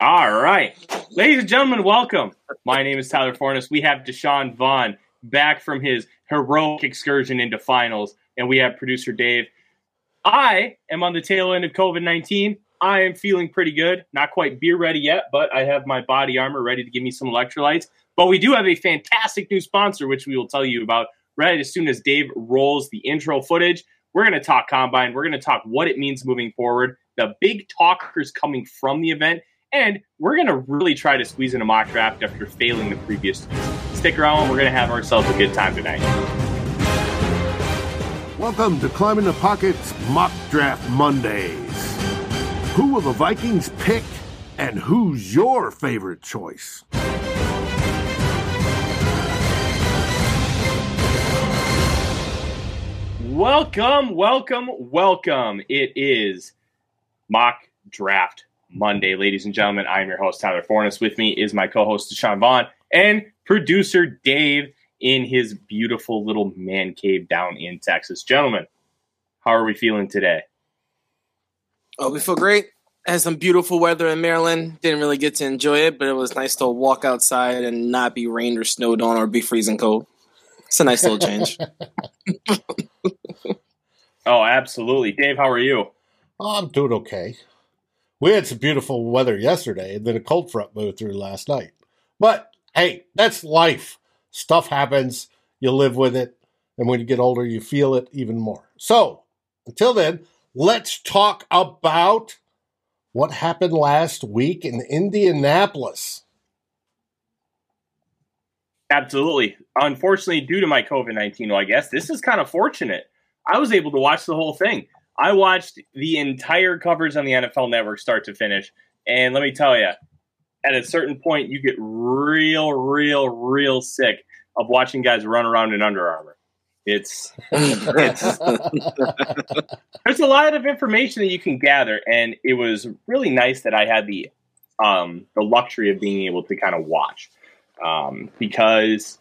All right. Ladies and gentlemen, welcome. My name is Tyler Forness. We have Deshaun Vaughn back from his heroic excursion into finals, and we have producer Dave. I am on the tail end of COVID 19. I am feeling pretty good. Not quite beer ready yet, but I have my body armor ready to give me some electrolytes. But we do have a fantastic new sponsor, which we will tell you about right as soon as Dave rolls the intro footage. We're going to talk combine. We're going to talk what it means moving forward, the big talkers coming from the event, and we're going to really try to squeeze in a mock draft after failing the previous two. Stick around. We're going to have ourselves a good time tonight. Welcome to Climbing the Pockets Mock Draft Mondays. Who will the Vikings pick, and who's your favorite choice? Welcome, welcome, welcome. It is Mock Draft Monday, ladies and gentlemen. I am your host, Tyler Forness. With me is my co host, Deshaun Vaughn, and producer Dave in his beautiful little man cave down in Texas. Gentlemen, how are we feeling today? Oh, we feel great. Had some beautiful weather in Maryland. Didn't really get to enjoy it, but it was nice to walk outside and not be rained or snowed on or be freezing cold. It's a nice little change. oh, absolutely. Dave, how are you? Oh, I'm doing okay. We had some beautiful weather yesterday, and then a cold front moved through last night. But hey, that's life. Stuff happens. You live with it. And when you get older, you feel it even more. So until then, let's talk about what happened last week in Indianapolis. Absolutely. Unfortunately, due to my COVID 19, well, I guess this is kind of fortunate. I was able to watch the whole thing. I watched the entire coverage on the NFL network start to finish. And let me tell you, at a certain point, you get real, real, real sick of watching guys run around in Under Armour. It's, it's there's a lot of information that you can gather, and it was really nice that I had the um, the luxury of being able to kind of watch um, because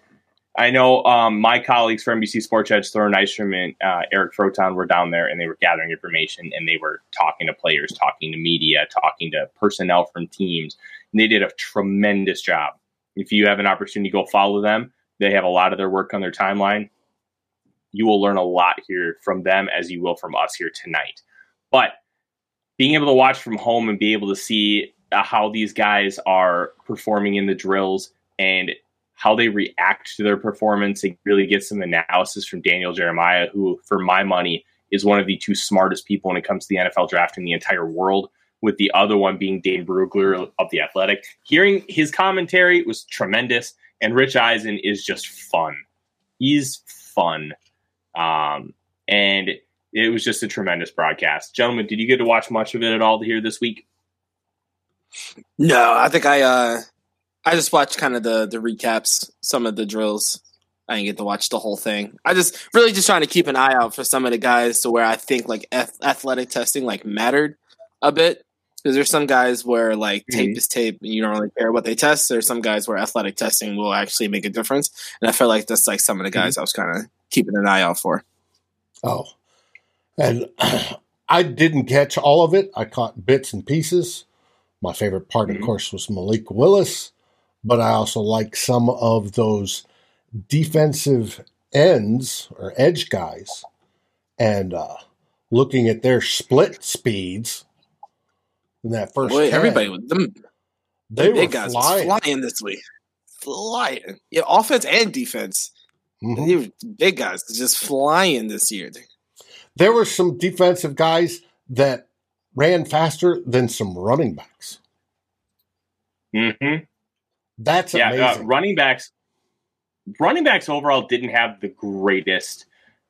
I know um, my colleagues from NBC Sports Edge, Thor Nystrom and uh, Eric Froton were down there and they were gathering information and they were talking to players, talking to media, talking to personnel from teams. And they did a tremendous job. If you have an opportunity to go follow them, they have a lot of their work on their timeline. You will learn a lot here from them as you will from us here tonight. But being able to watch from home and be able to see uh, how these guys are performing in the drills and how they react to their performance and really get some analysis from Daniel Jeremiah, who, for my money, is one of the two smartest people when it comes to the NFL draft in the entire world, with the other one being Dane Brugler of The Athletic. Hearing his commentary was tremendous, and Rich Eisen is just fun. He's fun. Um, and it was just a tremendous broadcast. Gentlemen, did you get to watch much of it at all here this week? No, I think I uh I just watched kind of the the recaps, some of the drills. I didn't get to watch the whole thing. I just really just trying to keep an eye out for some of the guys to where I think like athletic testing like mattered a bit because there's some guys where like tape mm-hmm. is tape and you don't really care what they test. There's some guys where athletic testing will actually make a difference, and I feel like that's like some of the guys mm-hmm. I was kind of keeping an eye out for. Oh, and I didn't catch all of it. I caught bits and pieces. My favorite part, mm-hmm. of course, was Malik Willis but I also like some of those defensive ends or edge guys and uh, looking at their split speeds in that first. Boy, everybody with them. They big guys flying. flying this week, flying. Yeah, offense and defense. Mm-hmm. Big guys just flying this year. There were some defensive guys that ran faster than some running backs. Mm-hmm. That's yeah, uh, running backs. Running backs overall didn't have the greatest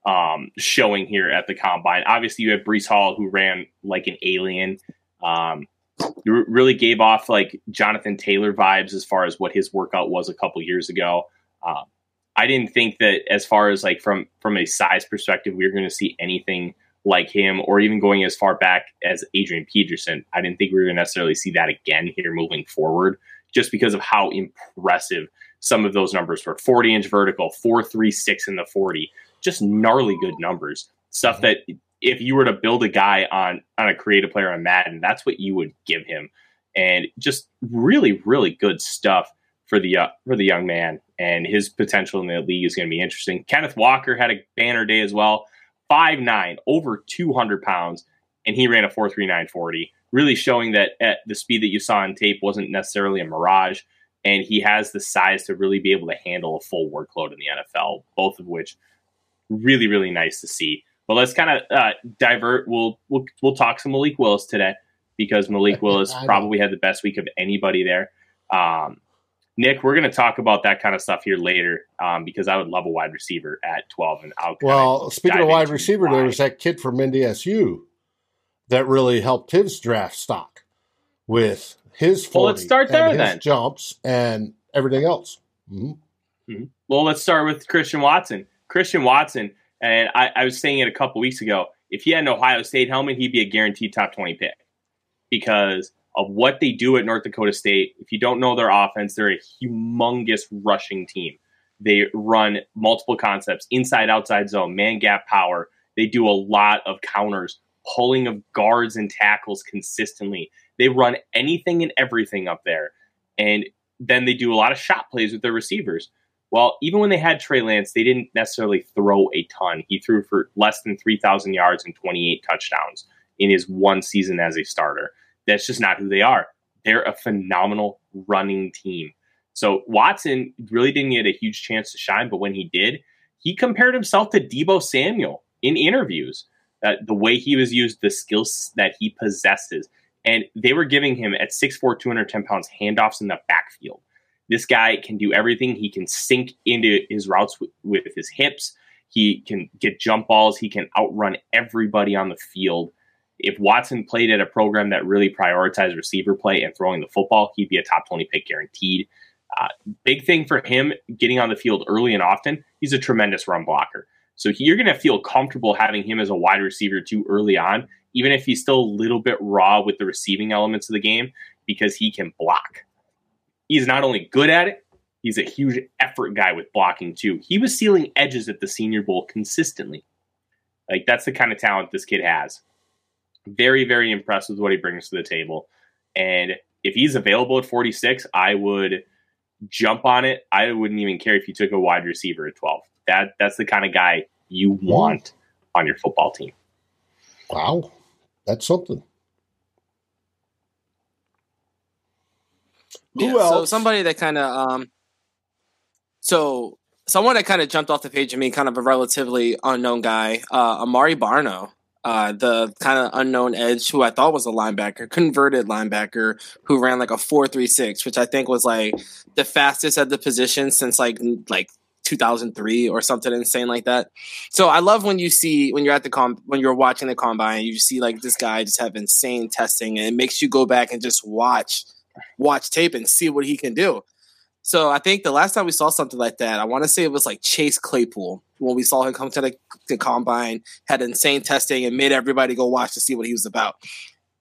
um, showing here at the combine. Obviously, you had Breece Hall who ran like an alien. Um, really gave off like Jonathan Taylor vibes as far as what his workout was a couple years ago. Um, I didn't think that as far as like from from a size perspective, we were going to see anything like him, or even going as far back as Adrian Peterson. I didn't think we were going to necessarily see that again here moving forward just because of how impressive some of those numbers were 40 inch vertical, 436 in the 40, just gnarly good numbers. Stuff mm-hmm. that if you were to build a guy on on a creative player on Madden, that's what you would give him. and just really, really good stuff for the uh, for the young man. And his potential in the league is going to be interesting. Kenneth Walker had a banner day as well, five nine, over two hundred pounds, and he ran a four three nine forty, really showing that at the speed that you saw on tape wasn't necessarily a mirage. And he has the size to really be able to handle a full workload in the NFL, both of which really, really nice to see. But let's kind of uh, divert. We'll, we'll we'll talk some Malik Willis today because Malik Willis probably had the best week of anybody there. Um, Nick, we're going to talk about that kind of stuff here later um, because I would love a wide receiver at 12. And I'll well, speaking of wide receiver, there was that kid from NDSU that really helped his draft stock with his well, let's start there then. jumps and everything else. Mm-hmm. Mm-hmm. Well, let's start with Christian Watson. Christian Watson, and I, I was saying it a couple weeks ago. If he had an Ohio State helmet, he'd be a guaranteed top 20 pick because of what they do at North Dakota State. If you don't know their offense, they're a humongous rushing team. They run multiple concepts inside, outside zone, man gap power. They do a lot of counters, pulling of guards and tackles consistently. They run anything and everything up there. And then they do a lot of shot plays with their receivers. Well, even when they had Trey Lance, they didn't necessarily throw a ton. He threw for less than 3,000 yards and 28 touchdowns in his one season as a starter. That's just not who they are. They're a phenomenal running team. So Watson really didn't get a huge chance to shine, but when he did, he compared himself to Deebo Samuel in interviews. The way he was used, the skills that he possesses. And they were giving him at 6'4, 210 pounds handoffs in the backfield. This guy can do everything. He can sink into his routes with, with his hips. He can get jump balls. He can outrun everybody on the field if Watson played at a program that really prioritized receiver play and throwing the football, he'd be a top 20 pick guaranteed. Uh, big thing for him getting on the field early and often, he's a tremendous run blocker. So he, you're going to feel comfortable having him as a wide receiver too early on, even if he's still a little bit raw with the receiving elements of the game, because he can block. He's not only good at it, he's a huge effort guy with blocking too. He was sealing edges at the Senior Bowl consistently. Like that's the kind of talent this kid has very, very impressed with what he brings to the table. And if he's available at 46, I would jump on it. I wouldn't even care if you took a wide receiver at 12. That that's the kind of guy you want on your football team. Wow. That's something. Who else? So somebody that kind of um so someone that kind of jumped off the page of me, kind of a relatively unknown guy, uh, Amari Barno uh, the kind of unknown edge who I thought was a linebacker, converted linebacker who ran like a four three six, which I think was like the fastest at the position since like like 2003 or something insane like that. So I love when you see when you're at the com when you're watching the combine, you see like this guy just have insane testing, and it makes you go back and just watch watch tape and see what he can do. So I think the last time we saw something like that, I want to say it was like Chase Claypool when we saw him come to the, the combine, had insane testing and made everybody go watch to see what he was about.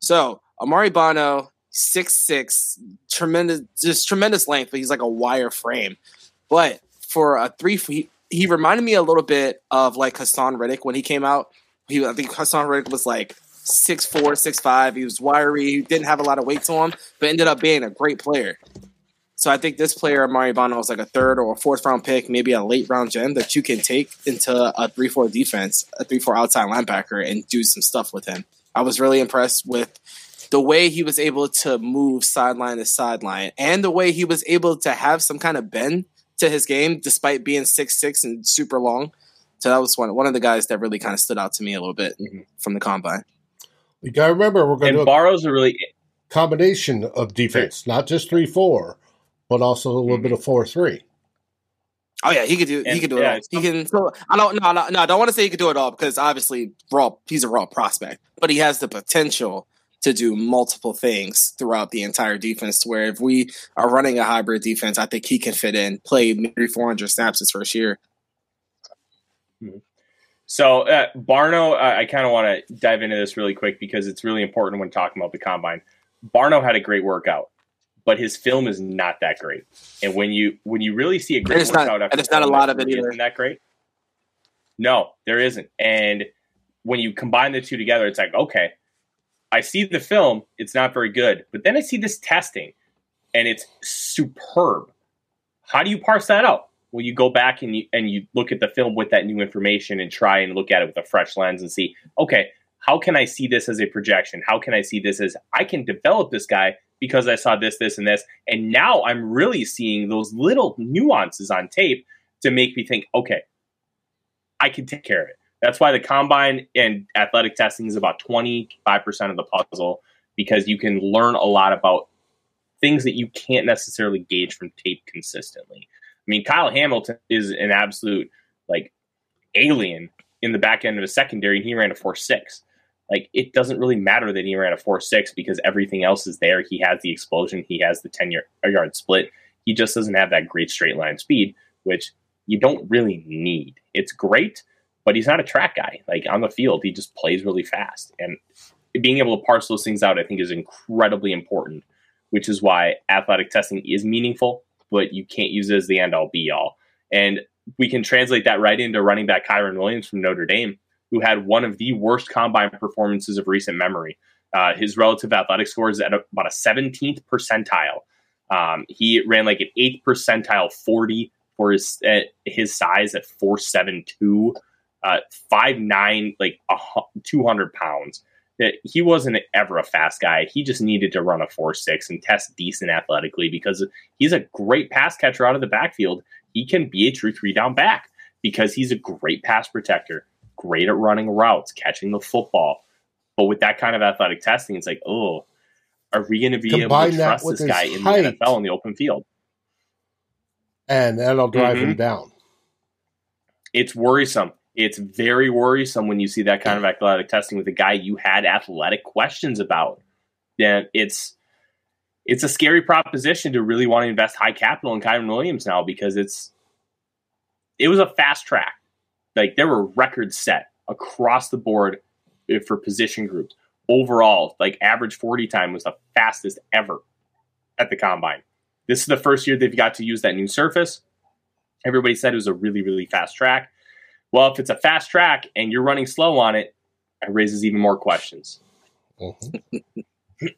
So Amari Barno, six six, tremendous, just tremendous length, but he's like a wire frame. But for a three, he, he reminded me a little bit of like Haason Reddick when he came out. He, I think Haason Reddick was like six four, six five. He was wiry. He didn't have a lot of weight to him, but ended up being a great player. So I think this player, Amari Barno, is like a third or a fourth round pick, maybe a late round gem that you can take into a 3 4 defense, a 3 4 outside linebacker, and do some stuff with him. I was really impressed with the way he was able to move sideline to sideline and the way he was able to have some kind of bend to his game despite being six six and super long. So that was one one of the guys that really kind of stood out to me a little bit mm-hmm. from the combine. You got to remember we're going to borrows a really combination of defense, not just three four but also a little mm-hmm. bit of four three. Oh yeah, he could do. And, he could do yeah, it all. He can. So I don't. No, no, no. I don't want to say he could do it all because obviously, raw. He's a raw prospect, but he has the potential to do multiple things throughout the entire defense. To where if we are running a hybrid defense, I think he can fit in. Play maybe 400 snaps his first year. Mm-hmm. So uh, Barno, uh, I kind of want to dive into this really quick because it's really important when talking about the combine. Barno had a great workout but his film is not that great. And when you when you really see a great there's workout, not, after there's not a lot of it. Isn't that great? No, there isn't. And when you combine the two together, it's like okay, I see the film, it's not very good. But then I see this testing and it's superb. How do you parse that out? Well, you go back and you and you look at the film with that new information and try and look at it with a fresh lens and see, okay, how can I see this as a projection? How can I see this as I can develop this guy because I saw this, this, and this. And now I'm really seeing those little nuances on tape to make me think, okay, I can take care of it. That's why the combine and athletic testing is about 25% of the puzzle because you can learn a lot about things that you can't necessarily gauge from tape consistently. I mean, Kyle Hamilton is an absolute like alien in the back end of a secondary, and he ran a four six. Like it doesn't really matter that he ran a four six because everything else is there. He has the explosion, he has the ten yard split. He just doesn't have that great straight line speed, which you don't really need. It's great, but he's not a track guy. Like on the field, he just plays really fast, and being able to parse those things out, I think, is incredibly important. Which is why athletic testing is meaningful but you can't use it as the end all be all. And we can translate that right into running back Kyren Williams from Notre Dame, who had one of the worst combine performances of recent memory. Uh, his relative athletic score is at about a 17th percentile. Um, he ran like an 8th percentile 40 for his uh, his size at 472, uh, 5'9, like a, 200 pounds that he wasn't ever a fast guy. He just needed to run a 4 6 and test decent athletically because he's a great pass catcher out of the backfield. He can be a true three down back because he's a great pass protector, great at running routes, catching the football. But with that kind of athletic testing, it's like, oh, are we going to be Combine able to trust this guy in the NFL in the open field? And that'll drive mm-hmm. him down. It's worrisome it's very worrisome when you see that kind of athletic testing with a guy you had athletic questions about. Then it's it's a scary proposition to really want to invest high capital in Kyren Williams now because it's it was a fast track. Like there were records set across the board for position groups. Overall, like average 40 time was the fastest ever at the combine. This is the first year they've got to use that new surface. Everybody said it was a really, really fast track. Well, if it's a fast track and you're running slow on it, it raises even more questions. Mm-hmm.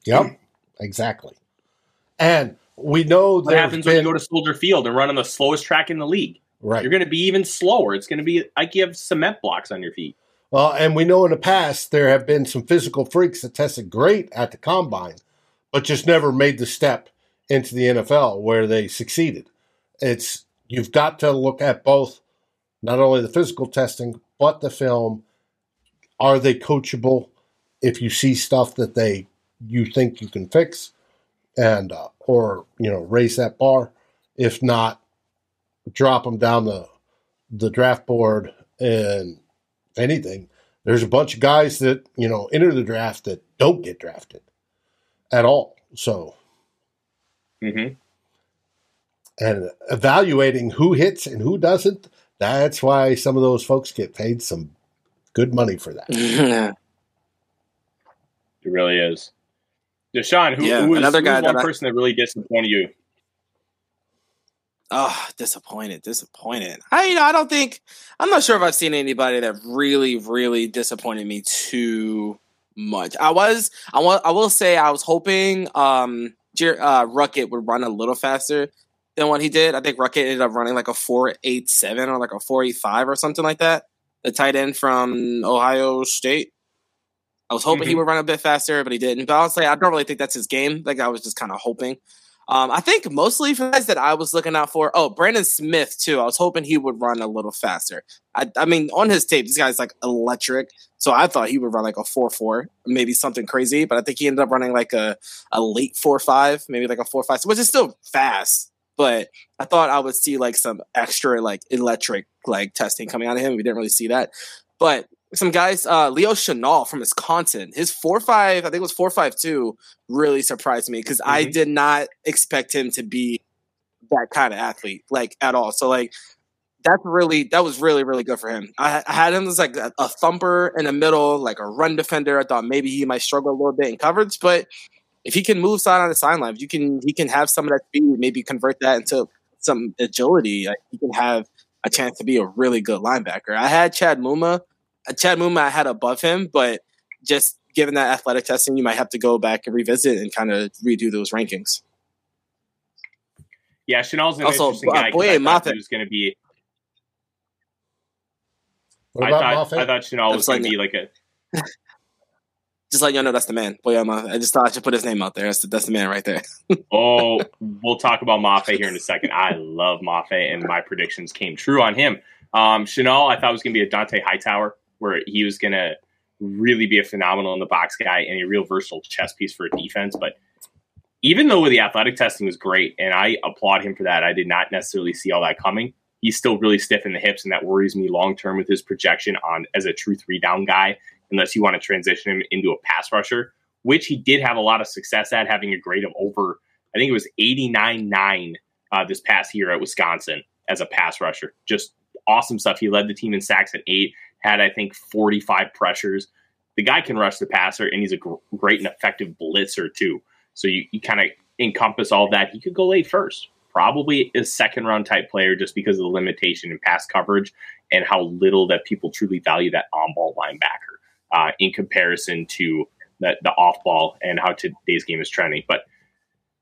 yep, exactly. And we know what happens been... when you go to Soldier Field and run on the slowest track in the league. Right, you're going to be even slower. It's going to be like you have cement blocks on your feet. Well, and we know in the past there have been some physical freaks that tested great at the combine, but just never made the step into the NFL where they succeeded. It's you've got to look at both not only the physical testing, but the film. Are they coachable? If you see stuff that they you think you can fix, and uh, or you know raise that bar. If not, drop them down the the draft board. And if anything, there's a bunch of guys that you know enter the draft that don't get drafted at all. So. Mm-hmm. And evaluating who hits and who doesn't, that's why some of those folks get paid some good money for that. it really is. Deshaun, who, yeah, who is, another guy one that person I, that really disappointed you? Oh, disappointed, disappointed. I you know I don't think I'm not sure if I've seen anybody that really, really disappointed me too much. I was I want I will say I was hoping um Jer- uh, Ruckert would run a little faster than what he did. I think Ruckert ended up running like a four eight seven or like a four eight five or something like that. The tight end from Ohio State. I was hoping mm-hmm. he would run a bit faster, but he didn't. But honestly, I don't really think that's his game. Like I was just kind of hoping. Um, I think mostly for guys that I was looking out for. Oh, Brandon Smith too. I was hoping he would run a little faster. I, I mean, on his tape, this guy's like electric. So I thought he would run like a four four, maybe something crazy. But I think he ended up running like a a late four five, maybe like a four five, which is still fast but I thought I would see like some extra like electric like testing coming out of him. We didn't really see that, but some guys, uh, Leo Chenal from Wisconsin, his four five, I think it was four five two, really surprised me because mm-hmm. I did not expect him to be that kind of athlete like at all. So like that's really that was really really good for him. I, I had him as like a, a, thumper in the middle, like a run defender. I thought maybe he might struggle a little bit in coverage, but if he can move side on the sideline, you can he can have some of that speed, maybe convert that into some agility. Like he can have a chance to be a really good linebacker. I had Chad Muma. Uh, Chad Muma I had above him, but just given that athletic testing, you might have to go back and revisit and kind of redo those rankings. Yeah, Chenal's an Also, interesting uh, guy. 'cause Boye I thought he was going to be. What I about thought, Mafe? I thought Chenal was That's going to be like a. Just let y'all know that's the man. Boye Mafe. I just thought I should put his name out there. That's the, that's the man right there. Oh, we'll talk about Mafe here in a second. I love Mafe, and my predictions came true on him. Um, Chenal, I thought was going to be a Dont'a Hightower, where he was going to really be a phenomenal in the box guy and a real versatile chess piece for a defense. But even though the athletic testing was great, and I applaud him for that, I did not necessarily see all that coming. He's still really stiff in the hips, and that worries me long term with his projection on as a true three down guy, unless you want to transition him into a pass rusher, which he did have a lot of success at, having a grade of over, I think it was 89 9 uh, this past year at Wisconsin as a pass rusher. Just awesome stuff. He led the team in sacks at eight, had, I think, 45 pressures. The guy can rush the passer, and he's a gr- great and effective blitzer, too. So you, you kind of encompass all that. He could go late first, probably a second round type player just because of the limitation in pass coverage and how little that people truly value that on ball linebacker uh, in comparison to the, the off ball and how today's game is trending. But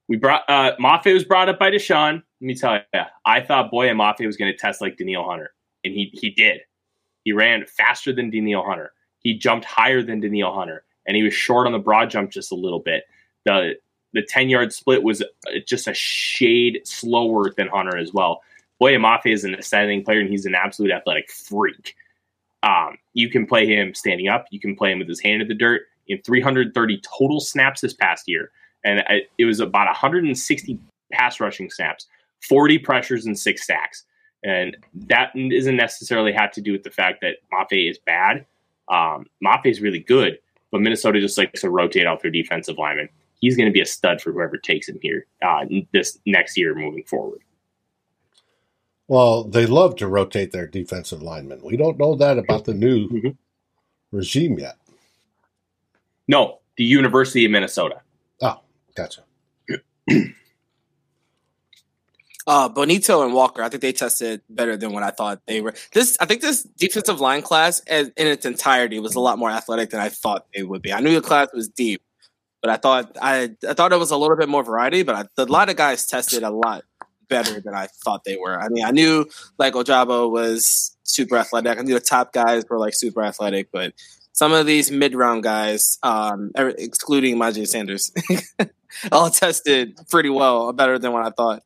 we brought uh, Mafe was brought up by Deshaun. Let me tell you, I thought Boye and Mafe was going to test like Danielle Hunter, and he he did. He ran faster than Danielle Hunter. He jumped higher than Danielle Hunter, and he was short on the broad jump just a little bit. the The ten yard split was uh, just a shade slower than Hunter as well. Boye Mafe is an ascending player, and he's an absolute athletic freak. Um, you can play him standing up. You can play him with his hand in the dirt. In 330 total snaps this past year, and I, it was about 160 pass rushing snaps, 40 pressures, and six sacks. And that doesn't necessarily have to do with the fact that Mafe is bad. Um, Mafe is really good, but Minnesota just likes to rotate out their defensive lineman. He's going to be a stud for whoever takes him here uh, this next year moving forward. Well, they love to rotate their defensive linemen. We don't know that about the new Mhm. regime yet. No, the University of Minnesota. Oh, gotcha. Uh, Bonitto and Walker, I think they tested better than what I thought they were. This, I think, this defensive line class as, in its entirety was a lot more athletic than I thought they would be. I knew the class was deep, but I thought I, I thought it was a little bit more variety. But I, a lot of guys tested a lot better than I thought they were. I mean, I knew like Ojabo was super athletic. I knew the top guys were like super athletic, but some of these mid round guys, um, er- excluding Myjai Sanders, all tested pretty well, better than what I thought.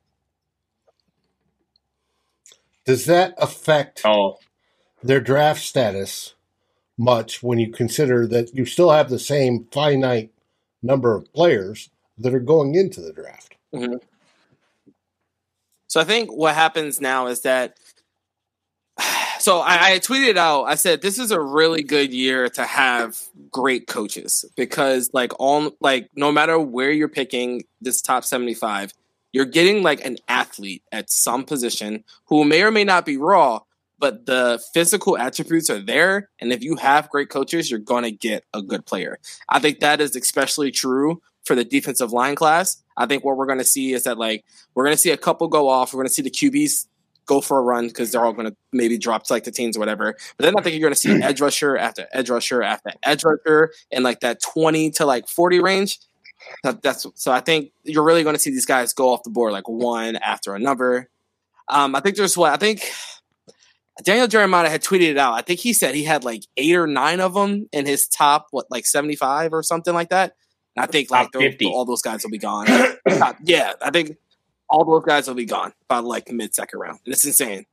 Does that affect Oh, their draft status much when you consider that you still have the same finite number of players that are going into the draft? So I think what happens now is that. So I, I tweeted out. I said this is a really good year to have great coaches because, like, all like no matter where you're picking this top seventy five, you're getting like an athlete at some position who may or may not be raw, but the physical attributes are there. And if you have great coaches, you're going to get a good player. I think that is especially true for the defensive line class. I think what we're going to see is that like we're going to see a couple go off. We're going to see the QBs go for a run because they're all going to maybe drop to like the teens or whatever. But then I think you're going to see edge rusher after edge rusher after edge rusher in like that 20 to like 40 range. That, that's so I think you're really going to see these guys go off the board like one after another. Um, I think there's what I think Daniel Jeremiah had tweeted it out. I think he said he had like eight or nine of them in his top, what, like 75 or something like that. And I think like Top those- all those guys will be gone. Top- yeah, I think all those guys will be gone by like mid second round. And it's insane.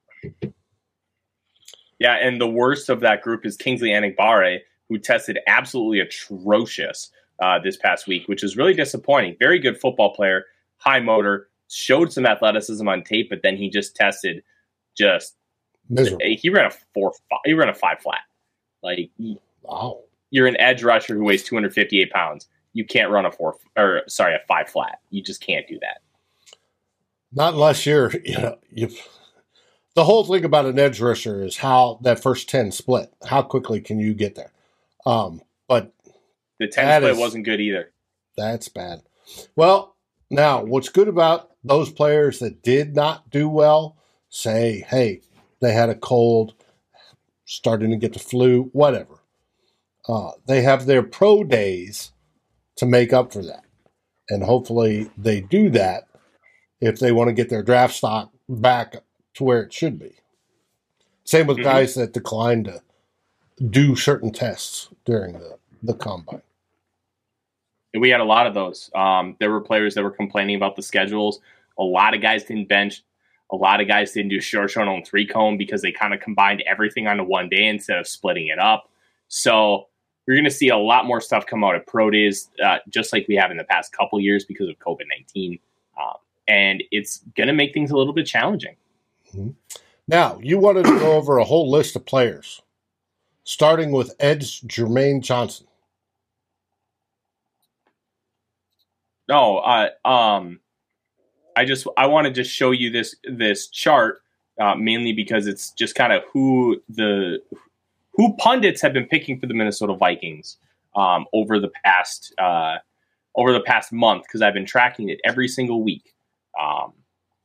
Yeah, and the worst of that group is Kingsley Enagbare, who tested absolutely atrocious uh, this past week, which is really disappointing. Very good football player, high motor, showed some athleticism on tape, but then he just tested just Miserable. he ran a four five, he ran a five flat. Like Wow. you're an edge rusher who weighs 258 pounds. You can't run a four or sorry a five flat. You just can't do that. Not unless you're, you know, you. The whole thing about an edge rusher is how that first ten split. How quickly can you get there? Um, but The 10 split is- wasn't good either. that's bad. Well, now what's good about those players that did not do well? Say, hey, they had a cold, starting to get the flu, whatever. uh, they have their pro days to make up for that. And hopefully they do that if they want to get their draft stock back to where it should be. Same with Mhm. guys that decline to do certain tests during the, the combine. And we had a lot of those. Um, there were players that were complaining about the schedules. A lot of guys didn't bench. A lot of guys didn't do short short on three cone because they kind of combined everything onto one day instead of splitting it up. So you're going to see a lot more stuff come out at pro days, uh, just like we have in the past couple years because of COVID nineteen, um, and it's going to make things a little bit challenging. Now, you wanted to go over a whole list of players, starting with Ed's Jermaine Johnson. No, uh, um, I just I want to just show you this this chart uh, mainly because it's just kind of who the who pundits have been picking for the Minnesota Vikings um, over the past uh, over the past month because I've been tracking it every single week. Um,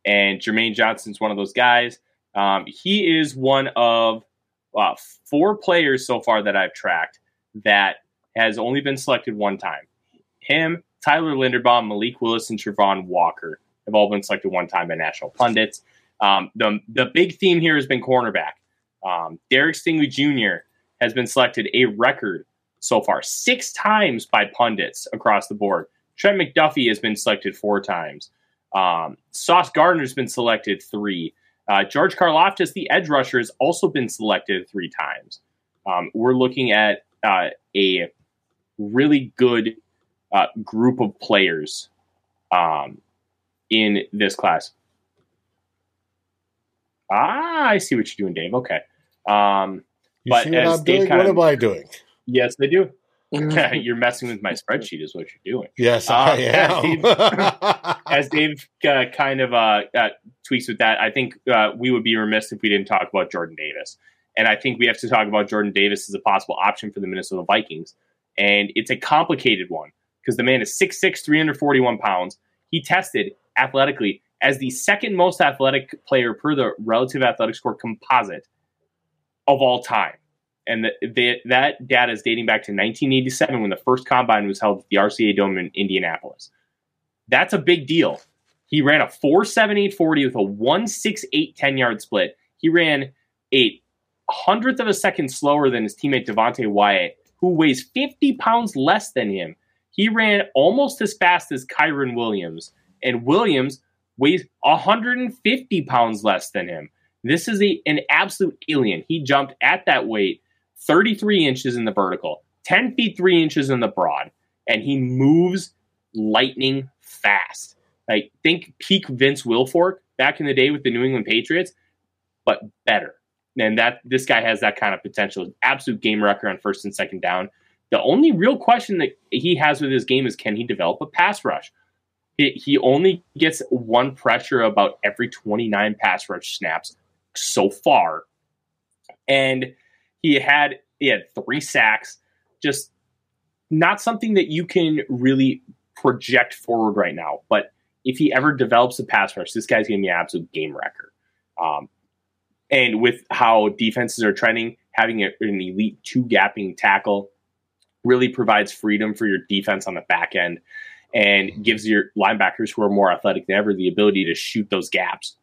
and Jermaine Johnson's one of those guys. Um, he is one of uh, four players so far that I've tracked that has only been selected one time. Him, Tyler Linderbaum, Malik Willis, and Travon Walker have all been selected one time by national pundits. Um, the the big theme here has been cornerback. Um, Derek Stingley Jr. has been selected a record so far six times by pundits across the board. Trent McDuffie has been selected four times. Um, Sauce Gardner's been selected three. Uh, George Karlaftis, the edge rusher, has also been selected three times. Um, we're looking at uh, a really good uh, group of players um, in this class. Ah, I see what you're doing, Dave. Okay. Um, You But see what as I'm Dave doing? kinda- What am I doing? yes, they do. you're messing with my spreadsheet, is what you're doing. Yes, Uh, I am. As Dave uh, kind of uh, uh, tweaks with that, I think uh, we would be remiss if we didn't talk about Jordan Davis. And I think we have to talk about Jordan Davis as a possible option for the Minnesota Vikings. And it's a complicated one because the man is 6'6, 341 pounds. He tested athletically as the second most athletic player per the relative athletic score composite of all time. And the, the, that data is dating back to 1987 when the first combine was held at the RCA Dome in Indianapolis. That's a big deal. He ran a 4.7840 with a 1.68 10 yard split. He ran a hundredth of a second slower than his teammate Devonte Wyatt, who weighs 50 pounds less than him. He ran almost as fast as Kyren Williams, and Williams weighs 150 pounds less than him. This is a, an absolute alien. He jumped at that weight 33 inches in the vertical, 10 feet 3 inches in the broad, and he moves lightning fast. Like, think peak Vince Wilfork back in the day with the New England Patriots, but better. And that this guy has that kind of potential. Absolute game record on first and second down. The only real question that he has with his game is can he develop a pass rush? He, he only gets one pressure about every 29 pass rush snaps so far. And he had he had three sacks. Just not something that you can really project forward right now. But if he ever develops a pass rush, this guy's going to be an absolute game wrecker. Um, and with how defenses are trending, having a, an elite two gapping tackle really provides freedom for your defense on the back end and gives your linebackers who are more athletic than ever the ability to shoot those gaps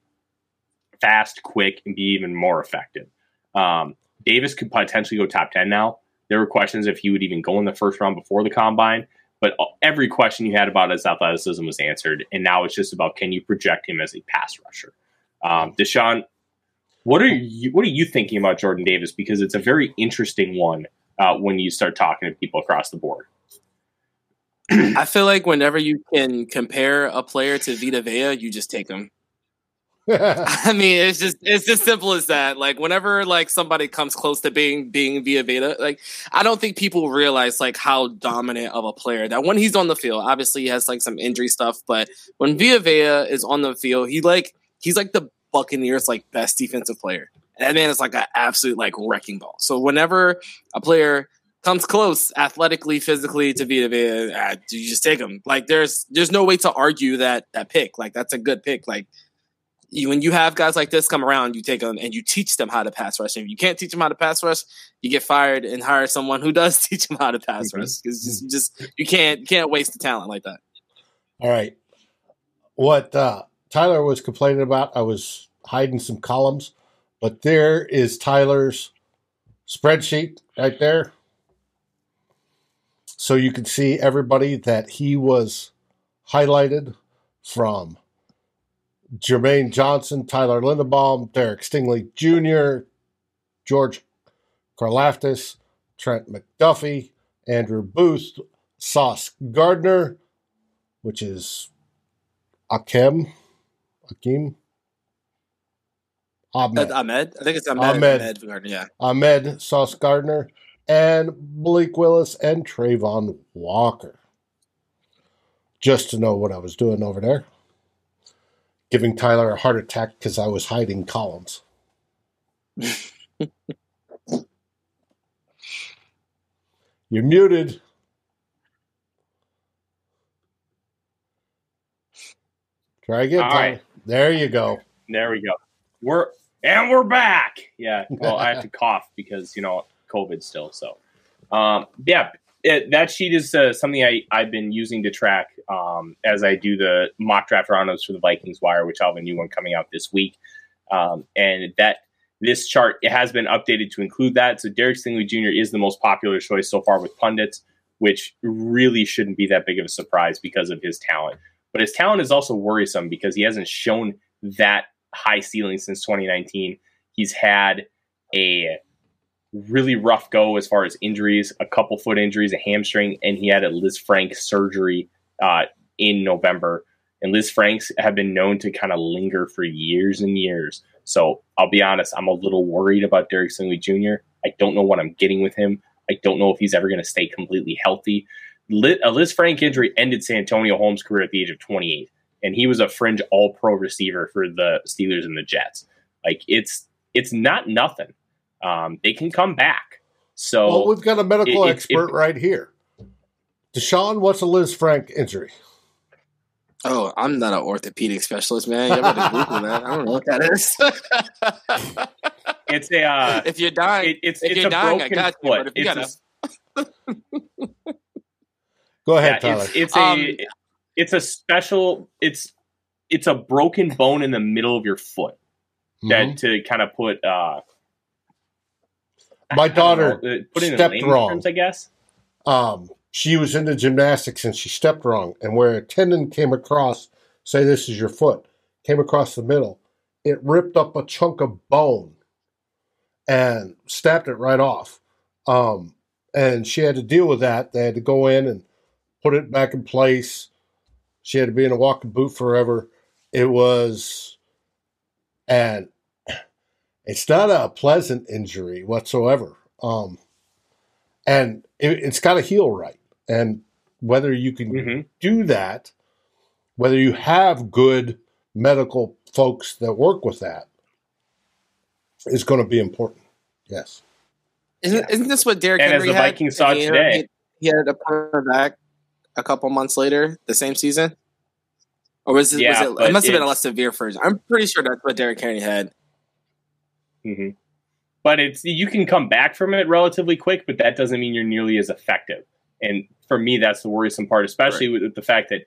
fast, quick, and be even more effective. Um, Davis could potentially go top 10 now. There were questions if he would even go in the first round before the combine, but every question you had about his athleticism was answered. And now it's just about can you project him as a pass rusher? Um, Deshaun, what are you what are you thinking about Jordan Davis? Because it's a very interesting one uh, when you start talking to people across the board. I feel like whenever you can compare a player to Vita Vea, you just take him. I mean, it's just it's as simple as that. Like whenever like somebody comes close to being being Via Veda, like I don't think people realize like how dominant of a player that when he's on the field, obviously he has like some injury stuff, but when Vita Vea is on the field, he like he's like the Buccaneers like best defensive player. And that man is like an absolute like wrecking ball. So whenever a player comes close athletically, physically to Vita Vea, uh, you just take him. Like there's there's no way to argue that that pick. Like that's a good pick. Like you, when you have guys like this come around, you take them and you teach them how to pass rush. And if you can't teach them how to pass rush, you get fired and hire someone who does teach them how to pass Mhm. rush because just, you just you can't you can't waste the talent like that. All right. What uh, Tyler was complaining about, I was hiding some columns, but there is Tyler's spreadsheet right there. So you can see everybody that he was highlighted from Jermaine Johnson, Tyler Linderbaum, Derek Stingley Jr., George Karlaftis, Trent McDuffie, Andrew Booth, Sauce Gardner, which is Akem, Akim, Ahmed, Ahmed, I think it's Ahmed. Ahmed. Ahmed. Gardner, yeah. Ahmed Sauce Gardner, and Malik Willis and Travon Walker. Just to know what I was doing over there. Giving Tyler a heart attack because I was hiding columns. You're muted. Try again. All right. There you go. There we go. We're and we're back. Yeah. Well, I have to cough because you know COVID still. So, um, yeah, it, that sheet is uh, something I I've been using to track um, as I do the mock draft roundups for the Vikings Wire, which I'll have a new one coming out this week. Um, and that this chart it has been updated to include that. So Derek Stingley Jr. is the most popular choice so far with pundits, which really shouldn't be that big of a surprise because of his talent. But his talent is also worrisome because he hasn't shown that high ceiling since 2019. He's had a really rough go as far as injuries, a couple foot injuries, a hamstring, and he had a Lisfranc surgery uh, in November. And Lisfrancs have been known to kind of linger for years and years. So I'll be honest, I'm a little worried about Derek Stingley Jr. I don't know what I'm getting with him. I don't know if he's ever going to stay completely healthy. A Liz Frank injury ended Santonio Holmes' career at the age of 28 and he was a fringe all pro receiver for the Steelers and the Jets. Like it's it's not nothing. Um, they can come back. So well, we've got a medical it- it- expert it- right here. Deshaun, what's a Lisfranc injury? Oh, I'm not an orthopedic specialist, man. You better Google that. I don't know what that is. it's a uh, if you're dying, it, it's if it's you're a dying, I broken got you, foot. but if you It's gotta- a, Go yeah, ahead, Tyler. it's, it's a Um, it's a special. It's it's a broken bone in the middle of your foot that Mhm. to kind of put. uh My daughter know, uh, put in stepped wrong. terms, I guess. um, she was into gymnastics and she stepped wrong, and where a tendon came across, say this is your foot, came across the middle, it ripped up a chunk of bone and snapped it right off. Um, and she had to deal with that. They had to go in and put it back in place. She had to be in a walking boot forever. It was, and it's not a pleasant injury whatsoever. Um, and it, it's got to heal right. And whether you can Mhm. do that, whether you have good medical folks that work with that, is going to be important. Yes. Isn't, isn't this what Derek And as Henry the had? Vikings saw he- today. he, he had a corner back a couple months later, the same season. Or was it? Yeah, was it, it must have been a less severe version. I'm pretty sure that's what Derrick Henry had. Hmm But it's you can come back from it relatively quick, but that doesn't mean you're nearly as effective. And for me, that's the worrisome part, especially with the fact that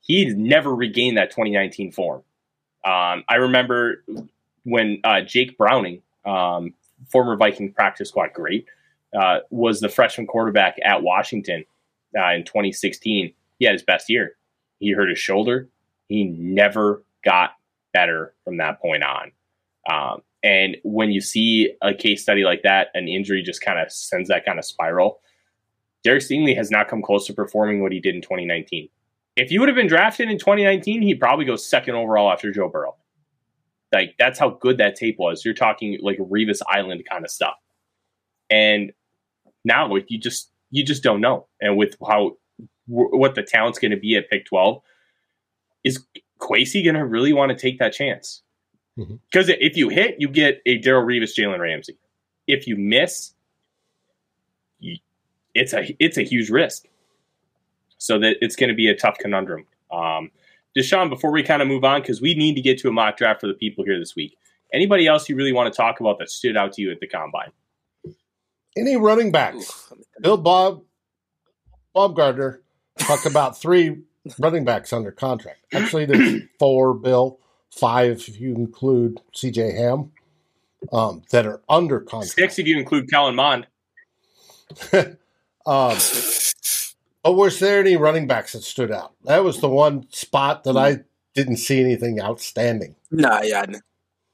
he's never regained that 2019 form. Um, I remember when uh, Jake Browning, um, former Viking practice squad great, uh, was the freshman quarterback at Washington uh, in 2016. He had his best year. He hurt his shoulder. He never got better from that point on. Um, and when you see a case study like that, an injury just kind of sends that kind of spiral. Derek Stingley has not come close to performing what he did in 2019. If he would have been drafted in 2019, he'd probably go second overall after Joe Burrow. Like that's how good that tape was. You're talking like Revis Island kind of stuff. And now like you just you just don't know. And with how what the talent's going to be at pick 12, is Kwesi going to really want to take that chance? Mhm. Because if you hit, you get a Darrelle Revis, Jalen Ramsey. If you miss, it's a it's a huge risk. So that it's going to be a tough conundrum. Um, Deshaun, before we kind of move on, because we need to get to a mock draft for the people here this week. Anybody else you really want to talk about that stood out to you at the combine? Any running backs? Bill Bob Bob Gardner talked about three running backs under contract. Actually, there's four, Bill, five if you include CJ Ham, um, that are under contract. Six if you include Kellen Mond. um, but was there any running backs that stood out? That was the one spot that I didn't see anything outstanding. Nah, yeah,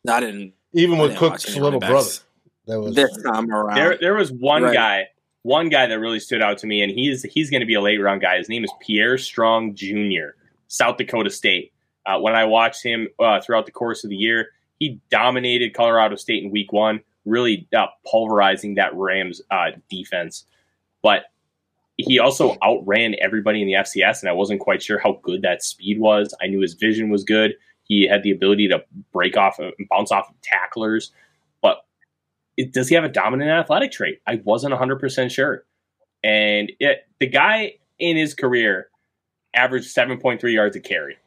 no, I didn't. Even I with didn't Cook's little brother, backs that was This time around, There, there was one Right. guy, one guy that really stood out to me, and he's he's going to be a late round guy. His name is Pierre Strong Jr., South Dakota State. Uh, when I watched him uh, throughout the course of the year, he dominated Colorado State in Week One, really uh, pulverizing that Rams uh, defense. But he also outran everybody in the FCS, and I wasn't quite sure how good that speed was. I knew his vision was good. He had the ability to break off and bounce off of tacklers, but it, does he have a dominant athletic trait? I wasn't 100% sure. And it, the guy in his career averaged 7.3 yards a carry.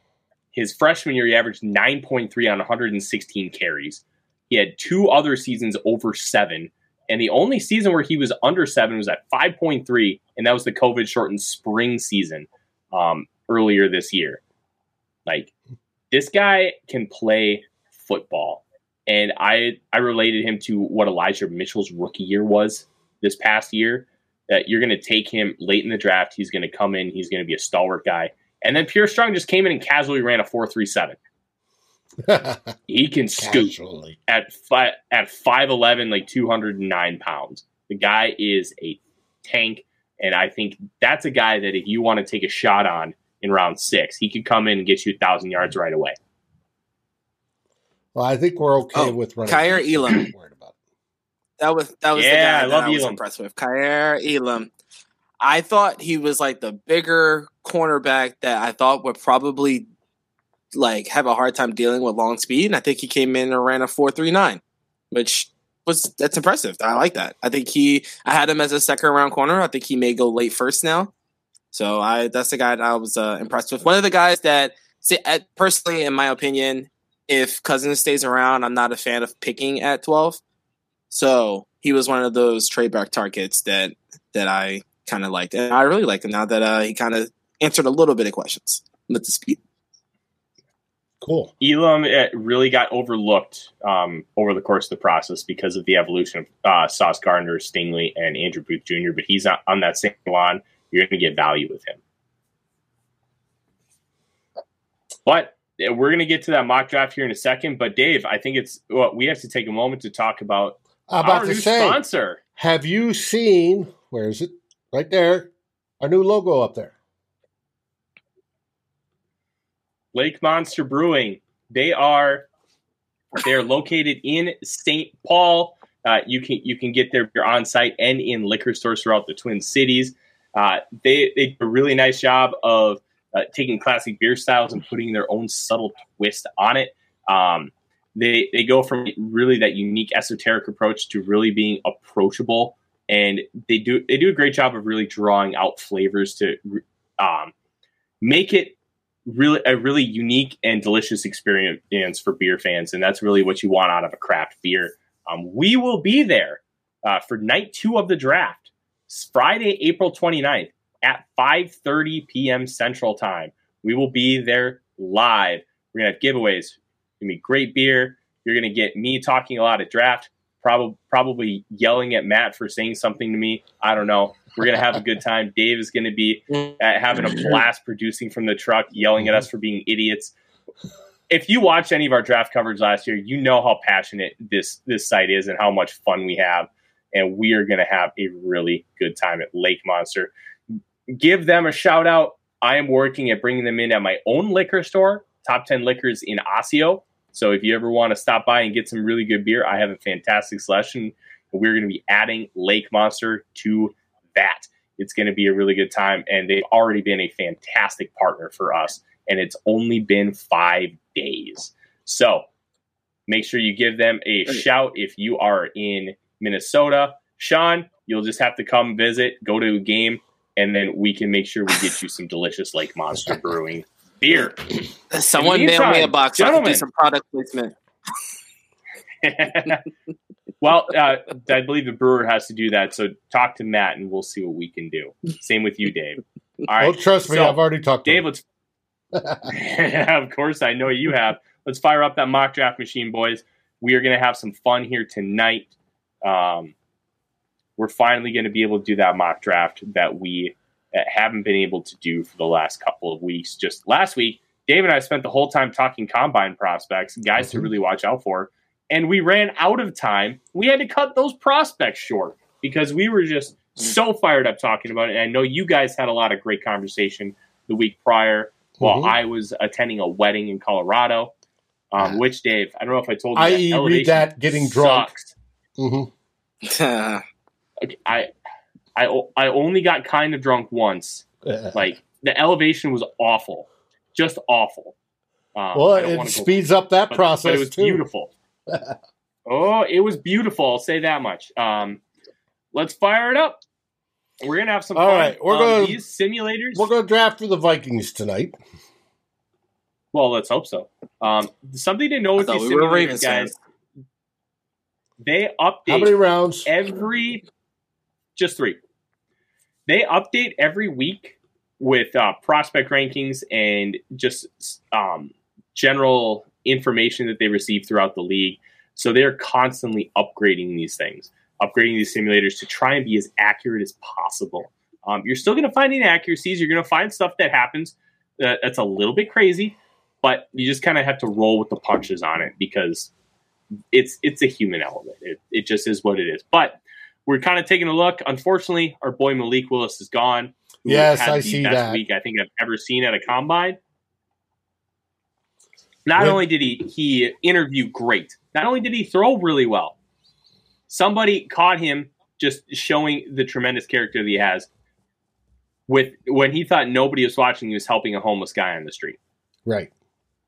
His freshman year, he averaged 9.3 on 116 carries. He had two other seasons over seven. And the only season where he was under seven was at 5.3, and that was the COVID shortened spring season um, earlier this year. Like, this guy can play football and I I related him to what Elijah Mitchell's rookie year was this past year. That you're going to take him late in the draft. He's going to come in. He's going to be a stalwart guy. And then Pierre Strong just came in and casually ran a four three seven. He can scoot casually. at five at five eleven, like two hundred and nine pounds. The guy is a tank, and I think that's a guy that if you want to take a shot on in round six, he could come in and get you a thousand yards right away. Well, I think we're okay Oh, with running. Kaiir. Elam. Worried about. That was that was Yeah, I the guy love that I was Elam. impressed with. Kaiir Elam. I thought he was like the bigger cornerback that I thought would probably like have a hard time dealing with long speed. And I think he came in and ran a four three nine, which was that's impressive. I like that. I think he I had him as a second round corner. I think he may go late first now. So I that's the guy that I was uh, impressed with. One of the guys that see, at, personally, in my opinion, if Cousins stays around, I'm not a fan of picking at twelve. So he was one of those trade back targets that that I kind of liked, and I really like him now that uh, he kind of answered a little bit of questions with the speed. Cool. Elam uh, really got overlooked um, over the course of the process because of the evolution of uh, Sauce Gardner, Stingley, and Andrew Booth Jr. But he's not on that same line. You're going to get value with him. But uh, we're going to get to that mock draft here in a second. But Dave, I think it's well, we have to take a moment to talk about about our to new say, sponsor. have you seen? Where is it? Right there. Our new logo up there. Lake Monster Brewing. They are they are located in St. Paul. Uh, you can you can get their beer on site and in liquor stores throughout the Twin Cities. Uh, they they do a really nice job of uh, taking classic beer styles and putting their own subtle twist on it. Um, they they go from really that unique esoteric approach to really being approachable, and they do they do a great job of really drawing out flavors to um, make it really a really unique and delicious experience for beer fans, and that's really what you want out of a craft beer. Um, we will be there uh, for night two of the draft, Friday, April 29th at 5:30 p.m. Central Time. We will be there live. We're gonna have giveaways. Gonna be great beer. You're gonna get me talking a lot at draft. Probably probably yelling at Matt for saying something to me. I don't know. We're gonna have a good time. Dave is gonna be uh, having a blast producing from the truck, yelling at us for being idiots. If you watched any of our draft coverage last year, you know how passionate this this site is and how much fun we have. And we are going to have a really good time at Lake Monster. Give them a shout out. I am working at bringing them in at my own liquor store, Top 10 Liquors in Osseo. So if you ever want to stop by and get some really good beer, I have a fantastic selection. We're going to be adding Lake Monster to that. It's going to be a really good time, and they've already been a fantastic partner for us. And it's only been five days. So make sure you give them a shout if you are in Minnesota. Sean, you'll just have to come visit, go to a game, and then we can make sure we get you some delicious Lake Monster Brewing beer. Someone In mail me a meantime, box so I can do gentlemen. some product placement. well, uh, I believe the brewer has to do that. So talk to Matt, and we'll see what we can do. Same with you, Dave. All right, oh, trust me, so, I've already talked to Dave. him. Let's. of course, I know you have. Let's fire up that mock draft machine, boys. We are going to have some fun here tonight. Um, we're finally going to be able to do that mock draft that we uh, haven't been able to do for the last couple of weeks. Just last week, Dave and I spent the whole time talking combine prospects, guys to Mhm. really watch out for, and we ran out of time. We had to cut those prospects short because we were just so fired up talking about it. And I know you guys had a lot of great conversation the week prior while Mhm. I was attending a wedding in Colorado. Um, which Dave, I don't know if I told you. I.e. that read elevation that getting drunk. sucks. hmm Okay, I, I, I only got kind of drunk once. Like the elevation was awful, just awful. Um, well, it wanna go- speeds up that but, process but it was too. beautiful. oh, it was beautiful. I'll say that much. Um, let's fire it up. We're gonna have some All fun. right, we're Um, gonna- these simulators. We're going to draft for the Vikings tonight. well, let's hope so. Um, something to know I with thought these we simulators, guys. fans. They How many rounds? every just three. They update every week with uh, prospect rankings and just um, general information that they receive throughout the league. So they're constantly upgrading these things, upgrading these simulators to try and be as accurate as possible. Um, you're still going to find inaccuracies. You're going to find stuff that happens that, that's a little bit crazy, but you just kind of have to roll with the punches on it because it's it's a human element. It, it just is what it is. But we're kind of taking a look. Unfortunately, our boy Malik Willis is gone. Yes, I the see best that. week I think I've ever seen at a combine. Not only did he he interview great, not only did he throw really well. Somebody caught him just showing the tremendous character that he has. With when he thought nobody was watching, he was helping a homeless guy on the street. Right.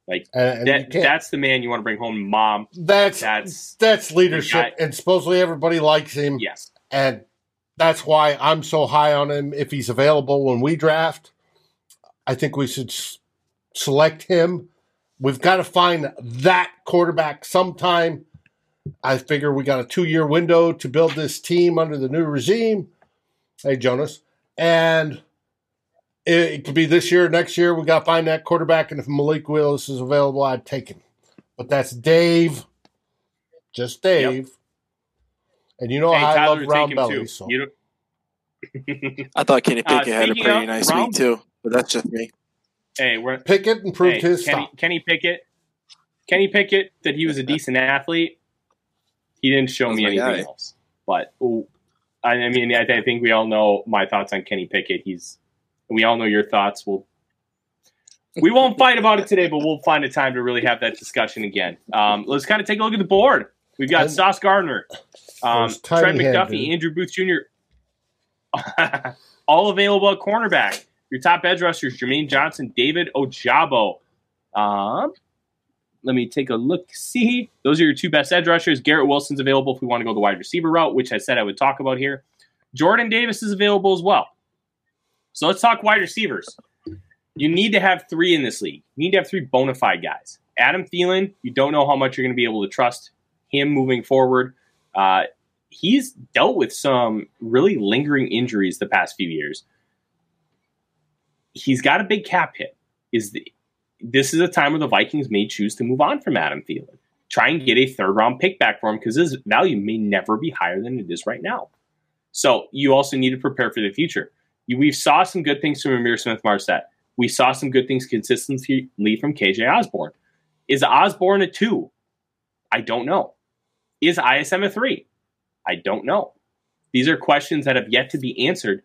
Like, Uh, That, that's the man you want to bring home, mom. that's that's- that's leadership, and supposedly everybody likes him, Yes, and that's why I'm so high on him. If he's available when we draft, I think we should s- select him. We've got to find that quarterback sometime. I figure we got a two year window to build this team under the new regime. Hey, Jonas. And it, it could be this year, next year. We got to find that quarterback. And if Malik Willis is available, I'd take him. But that's Dave. Just Dave. And you know hey, I Tyler love would round take belly. So. You don't, I thought Kenny Uh, Pickett had a pretty of nice round- week too, but that's just me. hey, we're Pickett improved hey, his Kenny, stop. Kenny Pickett. Kenny Pickett that he was a decent athlete. He didn't show me anything guy. else. But ooh, I, I mean, I, I think we all know my thoughts on Kenny Pickett. He's we all know your thoughts. We'll we won't fight about it today, but we'll find a time to really have that discussion again. Um, let's kind of take a look at the board. We've got And- Sauce Gardner, um, Trent McDuffie. Andrew Booth Jr. all available at cornerback. Your top edge rushers: Jermaine Johnson, David Ojabo. Um, let me take a look. See, those are your two best edge rushers. Garrett Wilson's available if we want to go the wide receiver route, which I said I would talk about here. Jordan Davis is available as well. So let's talk wide receivers. You need to have three in this league. You need to have three bona fide guys. Adam Thielen, you don't know how much you're going to be able to trust him moving forward. Uh, he's dealt with some really lingering injuries the past few years. He's got a big cap hit. Is the this is a time where the Vikings may choose to move on from Adam Thielen. Try and get a third round pick back for him because his value may never be higher than it is right now. So you also need to prepare for the future. We saw some good things from Ihmir Smith-Marsette. We saw some good things consistently from KJ Osborn. Is Osborn a two? I don't know. Is ISM a three? I don't know. These are questions that have yet to be answered,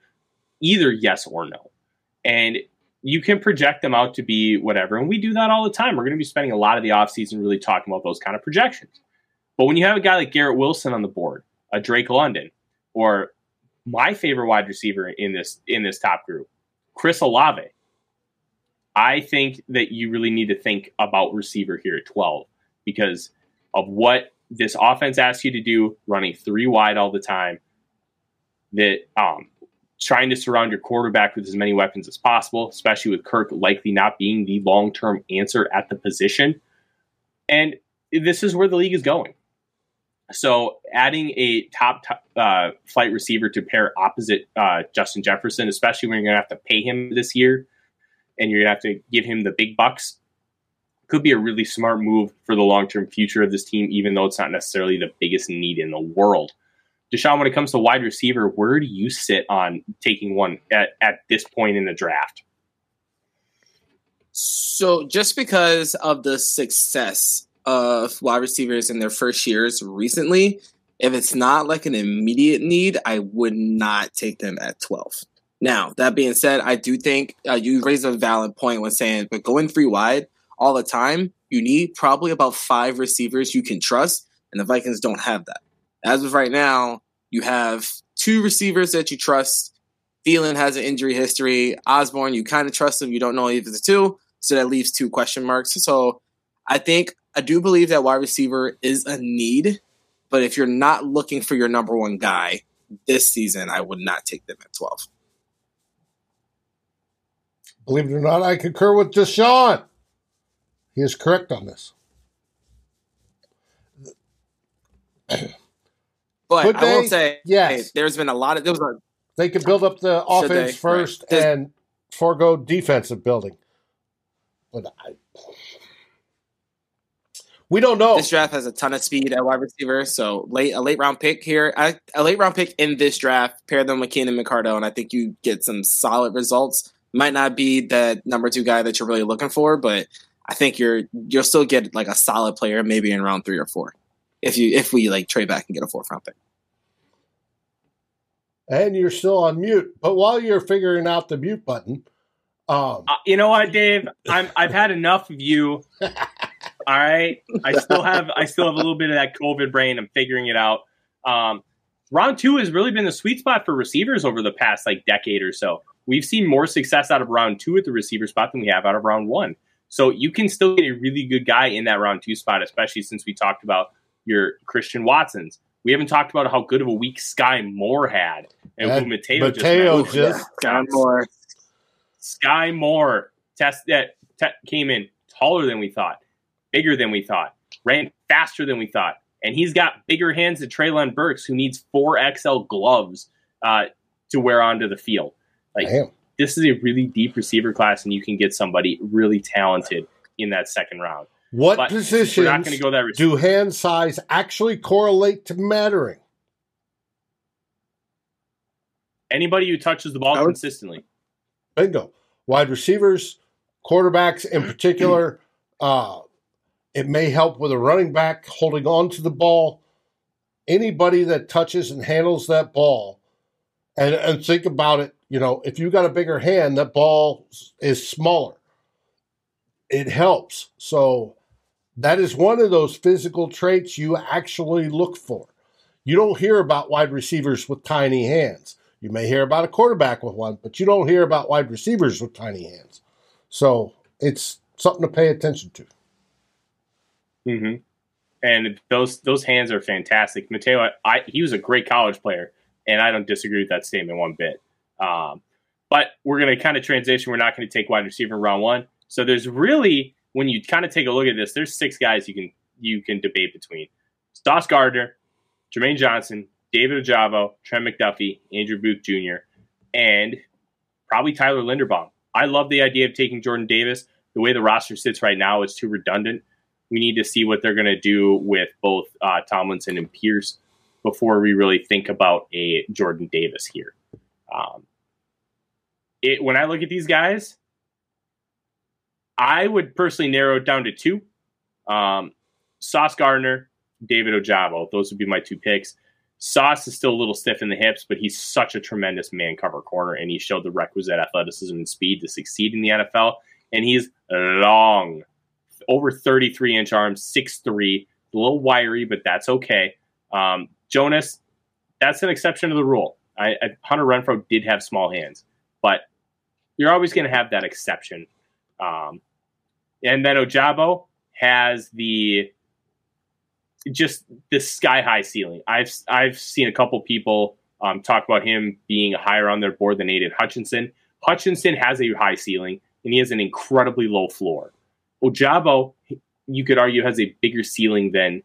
either yes or no. And you can project them out to be whatever. And we do that all the time. We're going to be spending a lot of the offseason really talking about those kind of projections. But when you have a guy like Garrett Wilson on the board, a Drake London, or my favorite wide receiver in this in this top group, Chris Olave, I think that you really need to think about receiver here at 12 because of what this offense asks you to do, running three wide all the time. That um, trying to surround your quarterback with as many weapons as possible, especially with Kirk likely not being the long term answer at the position. And this is where the league is going. So, adding a top uh, flight receiver to pair opposite uh, Justin Jefferson, especially when you're going to have to pay him this year and you're going to have to give him the big bucks, could be a really smart move for the long term future of this team, even though it's not necessarily the biggest need in the world. Deshaun, when it comes to wide receiver, where do you sit on taking one at, at this point in the draft? So, just because of the success of wide receivers in their first years recently, if it's not like an immediate need, I would not take them at 12. Now, that being said, I do think uh, you raise a valid point when saying, but going three wide all the time, you need probably about five receivers you can trust, and the Vikings don't have that. As of right now, you have two receivers that you trust. Thielen has an injury history. Osborn, you kind of trust him. You don't know if it's two. So that leaves two question marks. So I think I do believe that wide receiver is a need. But if you're not looking for your number one guy this season, I would not take them at 12. Believe it or not, I concur with Deshaun. He is correct on this. But Could I they? will say, yes, hey, there's been a lot of there was a, they could build up the offense they? first right. and forego defensive building. But I, we don't know. This draft has a ton of speed at wide receiver, so late a late round pick here, I, a late round pick in this draft. Pair them with Keenan McCardell, and I think you get some solid results. Might not be the number two guy that you're really looking for, but I think you're you'll still get like a solid player, maybe in round three or four if you if we like trade back and get a fourth round pick. And you're still on mute. But while you're figuring out the mute button, um, uh, you know what, Dave? I'm I've had enough of you. All right, I still have I still have a little bit of that COVID brain. I'm figuring it out. Um, round two has really been the sweet spot for receivers over the past like decade or so. We've seen more success out of round two at the receiver spot than we have out of round one. So you can still get a really good guy in that round two spot, especially since we talked about your Christian Watsons. We haven't talked about how good of a week Skyy Moore had, and who Mateo, Mateo just, just Skyy Moore. Skyy Moore test that te- came in taller than we thought, bigger than we thought, ran faster than we thought, and he's got bigger hands than Treylon Burks, who needs four XL gloves uh, to wear onto the field. Like Damn. this is a really deep receiver class, and you can get somebody really talented in that second round. What but positions not going to go that do hand size actually correlate to mattering? Anybody who touches the ball would, consistently. Bingo. Wide receivers, quarterbacks in particular. uh, it may help with a running back holding on to the ball. Anybody that touches and handles that ball, and, and think about it, you know, if you got a bigger hand, that ball is smaller. It helps. So that is one of those physical traits you actually look for. You don't hear about wide receivers with tiny hands. You may hear about a quarterback with one, but you don't hear about wide receivers with tiny hands. So it's something to pay attention to. Mm-hmm. And those those hands are fantastic. Mateo, I, he was a great college player, and I don't disagree with that statement one bit. Um, but we're going to kind of transition. We're not going to take wide receiver in round one. So there's really when you kind of take a look at this, there's six guys you can you can debate between: Sauce Gardner, Jermaine Johnson, David Ojabo, Trent McDuffie, Andrew Booth Jr., and probably Tyler Linderbaum. I love the idea of taking Jordan Davis. The way the roster sits right now is too redundant. We need to see what they're going to do with both uh, Tomlinson and Pierce before we really think about a Jordan Davis here. Um, it, when I look at these guys, I would personally narrow it down to two. Um, Sauce Gardner, David Ojabo. Those would be my two picks. Sauce is still a little stiff in the hips, but he's such a tremendous man cover corner, and he showed the requisite athleticism and speed to succeed in the NFL. And he's long, over 33 inch arms, 6'3, a little wiry, but that's okay. Um, Jonas, that's an exception to the rule. I, I, Hunter Renfrow did have small hands, but you're always going to have that exception. Um, and then Ojabo has the just the sky high ceiling. I've I've seen a couple people Um, talk about him being higher on their board than Aidan Hutchinson. Hutchinson has a high ceiling and he has an incredibly low floor. Ojabo, you could argue, has a bigger ceiling than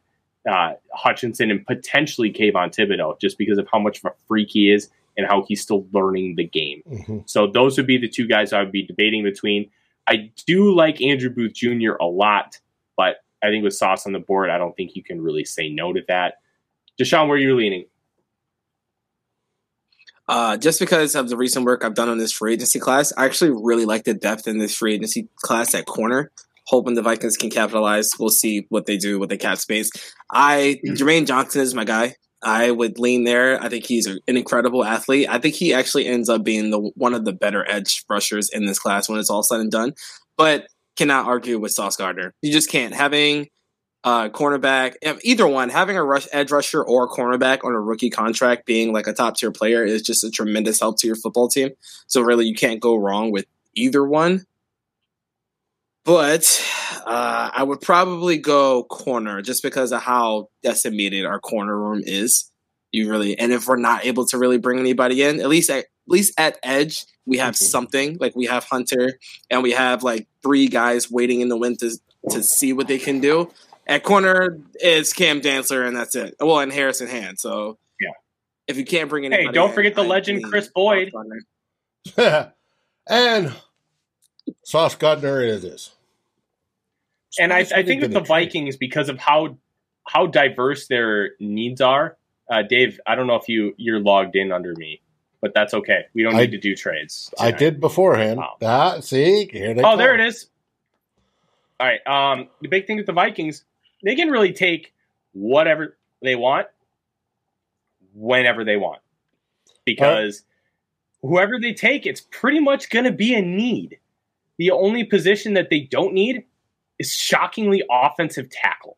uh, Hutchinson and potentially Kayvon Thibodeaux, just because of how much of a freak he is and how he's still learning the game. Mm-hmm. So those would be the two guys I would be debating between. I do like Andrew Booth Jr. a lot, but I think with Sauce on the board, I don't think you can really say no to that. Deshaun, where are you leaning? Uh, just because of the recent work I've done on this free agency class, I actually really like the depth in this free agency class at corner. Hoping the Vikings can capitalize. We'll see what they do with the cap space. I Jermaine Johnson is my guy. I would lean there. I think he's an incredible athlete. I think he actually ends up being the one of the better edge rushers in this class when it's all said and done. But cannot argue with Sauce Gardner. You just can't. Having uh, cornerback, either one, having a rush edge rusher or a cornerback on a rookie contract being like a top tier player is just a tremendous help to your football team. So really, you can't go wrong with either one. But uh, I would probably go corner just because of how decimated our corner room is. You really, and if we're not able to really bring anybody in, at least at, at least at edge, we have mm-hmm. something. Like we have Hunter, and we have like three guys waiting in the wind to to see what they can do. At corner is Cam Dantzler and that's it. Well, and Harrison Hand. So yeah, if you can't bring anybody, hey, don't in, forget the I legend Kris Boyd. and Sauce Gardner it is. And I, I think with the Vikings, because of how how diverse their needs are, uh, Dave, I don't know if you you're logged in under me, but that's okay. We don't need I, to do trades. Tonight. I did beforehand. Wow. Ah, see, here they. Oh, come. there it is. All right. Um, the big thing with the Vikings, they can really take whatever they want whenever they want because right. whoever they take, it's pretty much going to be a need. The only position that they don't need is shockingly offensive tackle.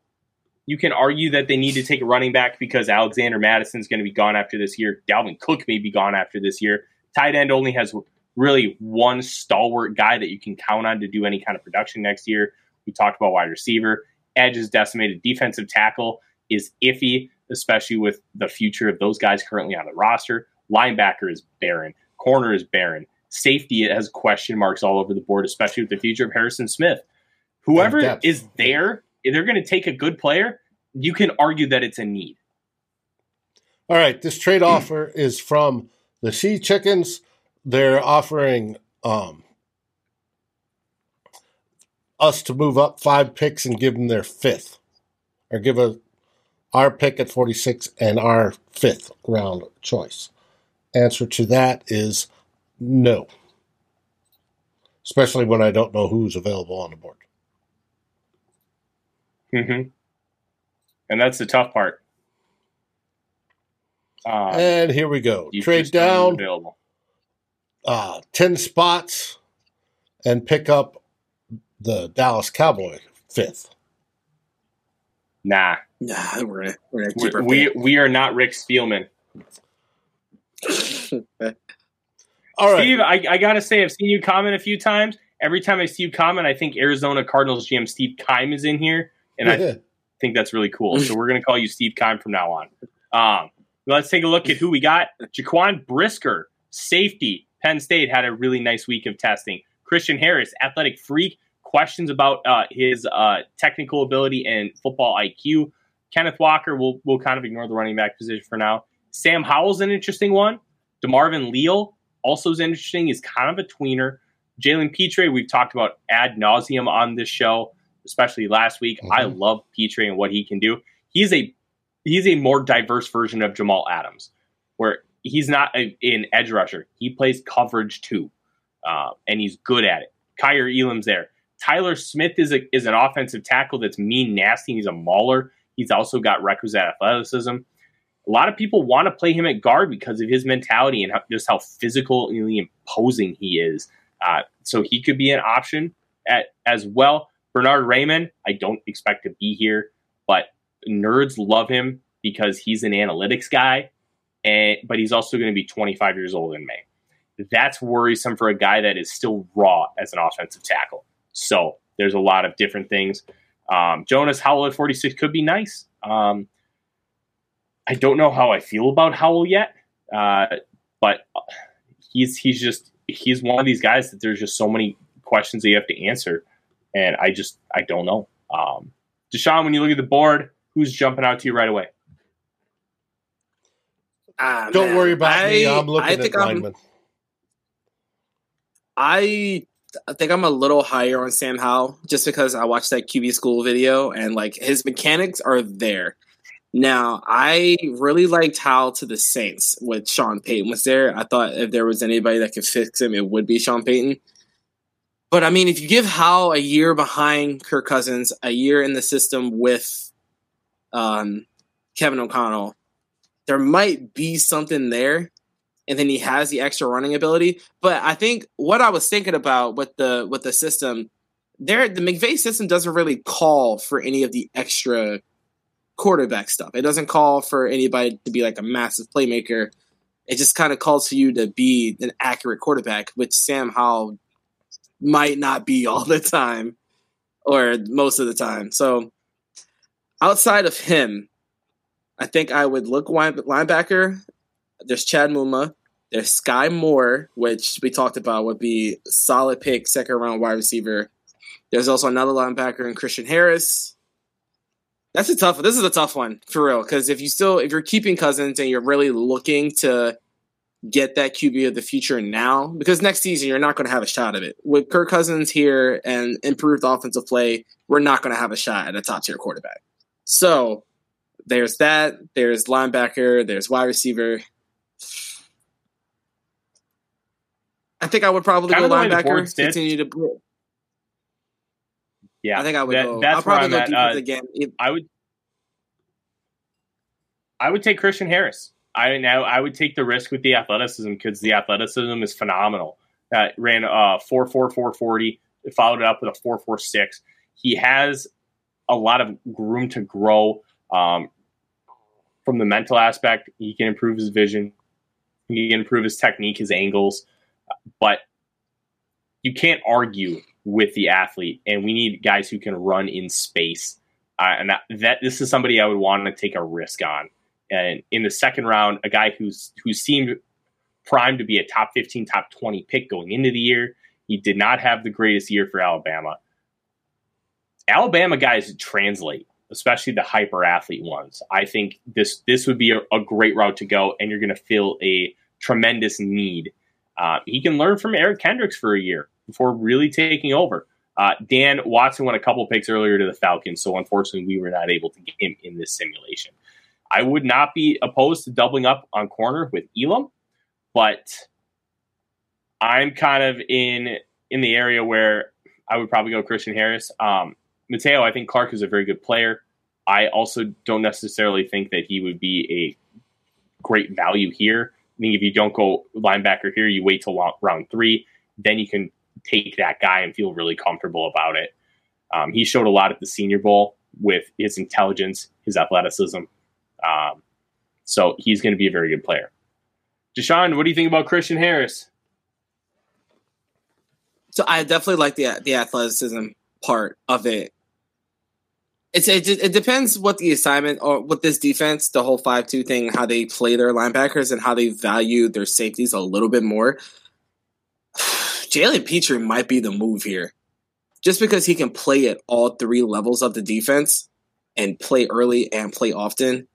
You can argue that they need to take a running back because Alexander Mattison's going to be gone after this year. Dalvin Cook may be gone after this year. Tight end only has really one stalwart guy that you can count on to do any kind of production next year. We talked about wide receiver edge is decimated. Defensive tackle is iffy, especially with the future of those guys currently on the roster. Linebacker is barren. Corner is barren. Safety has question marks all over the board, especially with the future of Harrison Smith. Whoever is there, if they're going to take a good player, you can argue that it's a need. All right, this trade offer is from the Sea Chickens. They're offering um, us to move up five picks and give them their fifth, or give a our pick at 46 and our fifth round choice. Answer to that is no. Especially when I don't know who's available on the board. Mm-hmm. And that's the tough part. Um, and here we go. Trade down uh, 10 spots and pick up the Dallas Cowboy fifth. Nah. Nah, we're gonna, we're gonna keep we, we, we are not Rick Spielman. All right. Steve, I, I gotta say, I've seen you comment a few times. Every time I see you comment, I think Arizona Cardinals GM Steve Keim is in here, and I think that's really cool. So we're gonna call you Steve Keim from now on. Um, let's take a look at who we got. Jaquan Brisker, safety, Penn State had a really nice week of testing. Christian Harris, athletic freak, questions about uh, his uh, technical ability and football IQ. Kenneth Walker, we'll, we'll kind of ignore the running back position for now. Sam Howell's an interesting one. DeMarvin Leal also is interesting. He's kind of a tweener. Jalen Pitre, we've talked about ad nauseum on this show, especially last week. Mm-hmm. I love Pitre and what he can do. He's a he's a more diverse version of Jamal Adams, where he's not a, an edge rusher. He plays coverage too, uh, and he's good at it. Kaiir Elam's there. Tyler Smith is a, is an offensive tackle that's mean, nasty. He's a mauler. He's also got requisite athleticism. A lot of people want to play him at guard because of his mentality and how, just how physically imposing he is. Uh, so he could be an option at, as well. Bernhard Raimann, I don't expect to be here, but nerds love him because he's an analytics guy, and but he's also going to be 25 years old in May. That's worrisome for a guy that is still raw as an offensive tackle. So there's a lot of different things. Um, Jonas Howell at 46 could be nice. Um, I don't know how I feel about Howell yet. Uh, but he's he's just he's one of these guys that there's just so many questions that you have to answer, and I just I don't know. Um, Deshaun, when you look at the board, who's jumping out to you right away? Ah, Don't man. worry about I, me. I'm looking I at think I'm, linemen. I I think I'm a little higher on Sam Howell just because I watched that QB school video and like his mechanics are there. Now, I really liked Howell to the Saints with Sean Payton was there. I thought if there was anybody that could fix him, it would be Sean Payton. But I mean, if you give Howell a year behind Kirk Cousins, a year in the system with um, Kevin O'Connell, there might be something there and then he has the extra running ability. But I think what I was thinking about with the with the system, there the McVay system doesn't really call for any of the extra quarterback stuff. It doesn't call for anybody to be like a massive playmaker. It just kind of calls for you to be an accurate quarterback, which Sam Howell might not be all the time or most of the time. So outside of him, I think I would look linebacker. There's Chad Muma. There's Skyy Moore, which we talked about would be solid pick, second round wide receiver. There's also another linebacker in Christian Harris. That's a tough. This is a tough one for real because if you still if you're keeping Cousins and you're really looking to get that QB of the future now, because next season you're not going to have a shot of it with Kirk Cousins here and improved offensive play. We're not going to have a shot at a top tier quarterback. So there's that. There's linebacker. There's wide receiver. I think I would probably Kinda go the way the linebacker. Continue to. Yeah, I think I would that- go. That's I'll probably go defense. Uh, again. I would, I would take Christian Harris. I now I would take the risk with the athleticism because the athleticism is phenomenal. Uh, ran a four four four forty, followed it up with a four four six. He has a lot of room to grow um, from the mental aspect. He can improve his vision. He can improve his technique, his angles, but you can't argue with the athlete. And we need guys who can run in space. Uh, and that, that this is somebody I would want to take a risk on. And in the second round, a guy who's who seemed primed to be a top 15, top 20 pick going into the year. He did not have the greatest year for Alabama. Alabama guys translate, especially the hyper athlete ones. I think this this would be a, a great route to go, and you're going to feel a tremendous need. Uh, he can learn from Eric Kendricks for a year before really taking over. Uh, Dan Watson went a couple picks earlier to the Falcons, so unfortunately we were not able to get him in this simulation. I would not be opposed to doubling up on corner with Elam, but I'm kind of in in the area where I would probably go Christian Harris. Um, Mateo, I think Clark is a very good player. I also don't necessarily think that he would be a great value here. I think if you don't go linebacker here, you wait till round three, then you can take that guy and feel really comfortable about it. Um, he showed a lot at the Senior Bowl with his intelligence, his athleticism. Um, so he's going to be a very good player. Deshaun, what do you think about Christian Harris? So I definitely like the the athleticism part of it. It's it, it depends what the assignment or what this defense, the whole five two thing, how they play their linebackers and how they value their safeties a little bit more. Jalen Pitre might be the move here, just because he can play at all three levels of the defense and play early and play often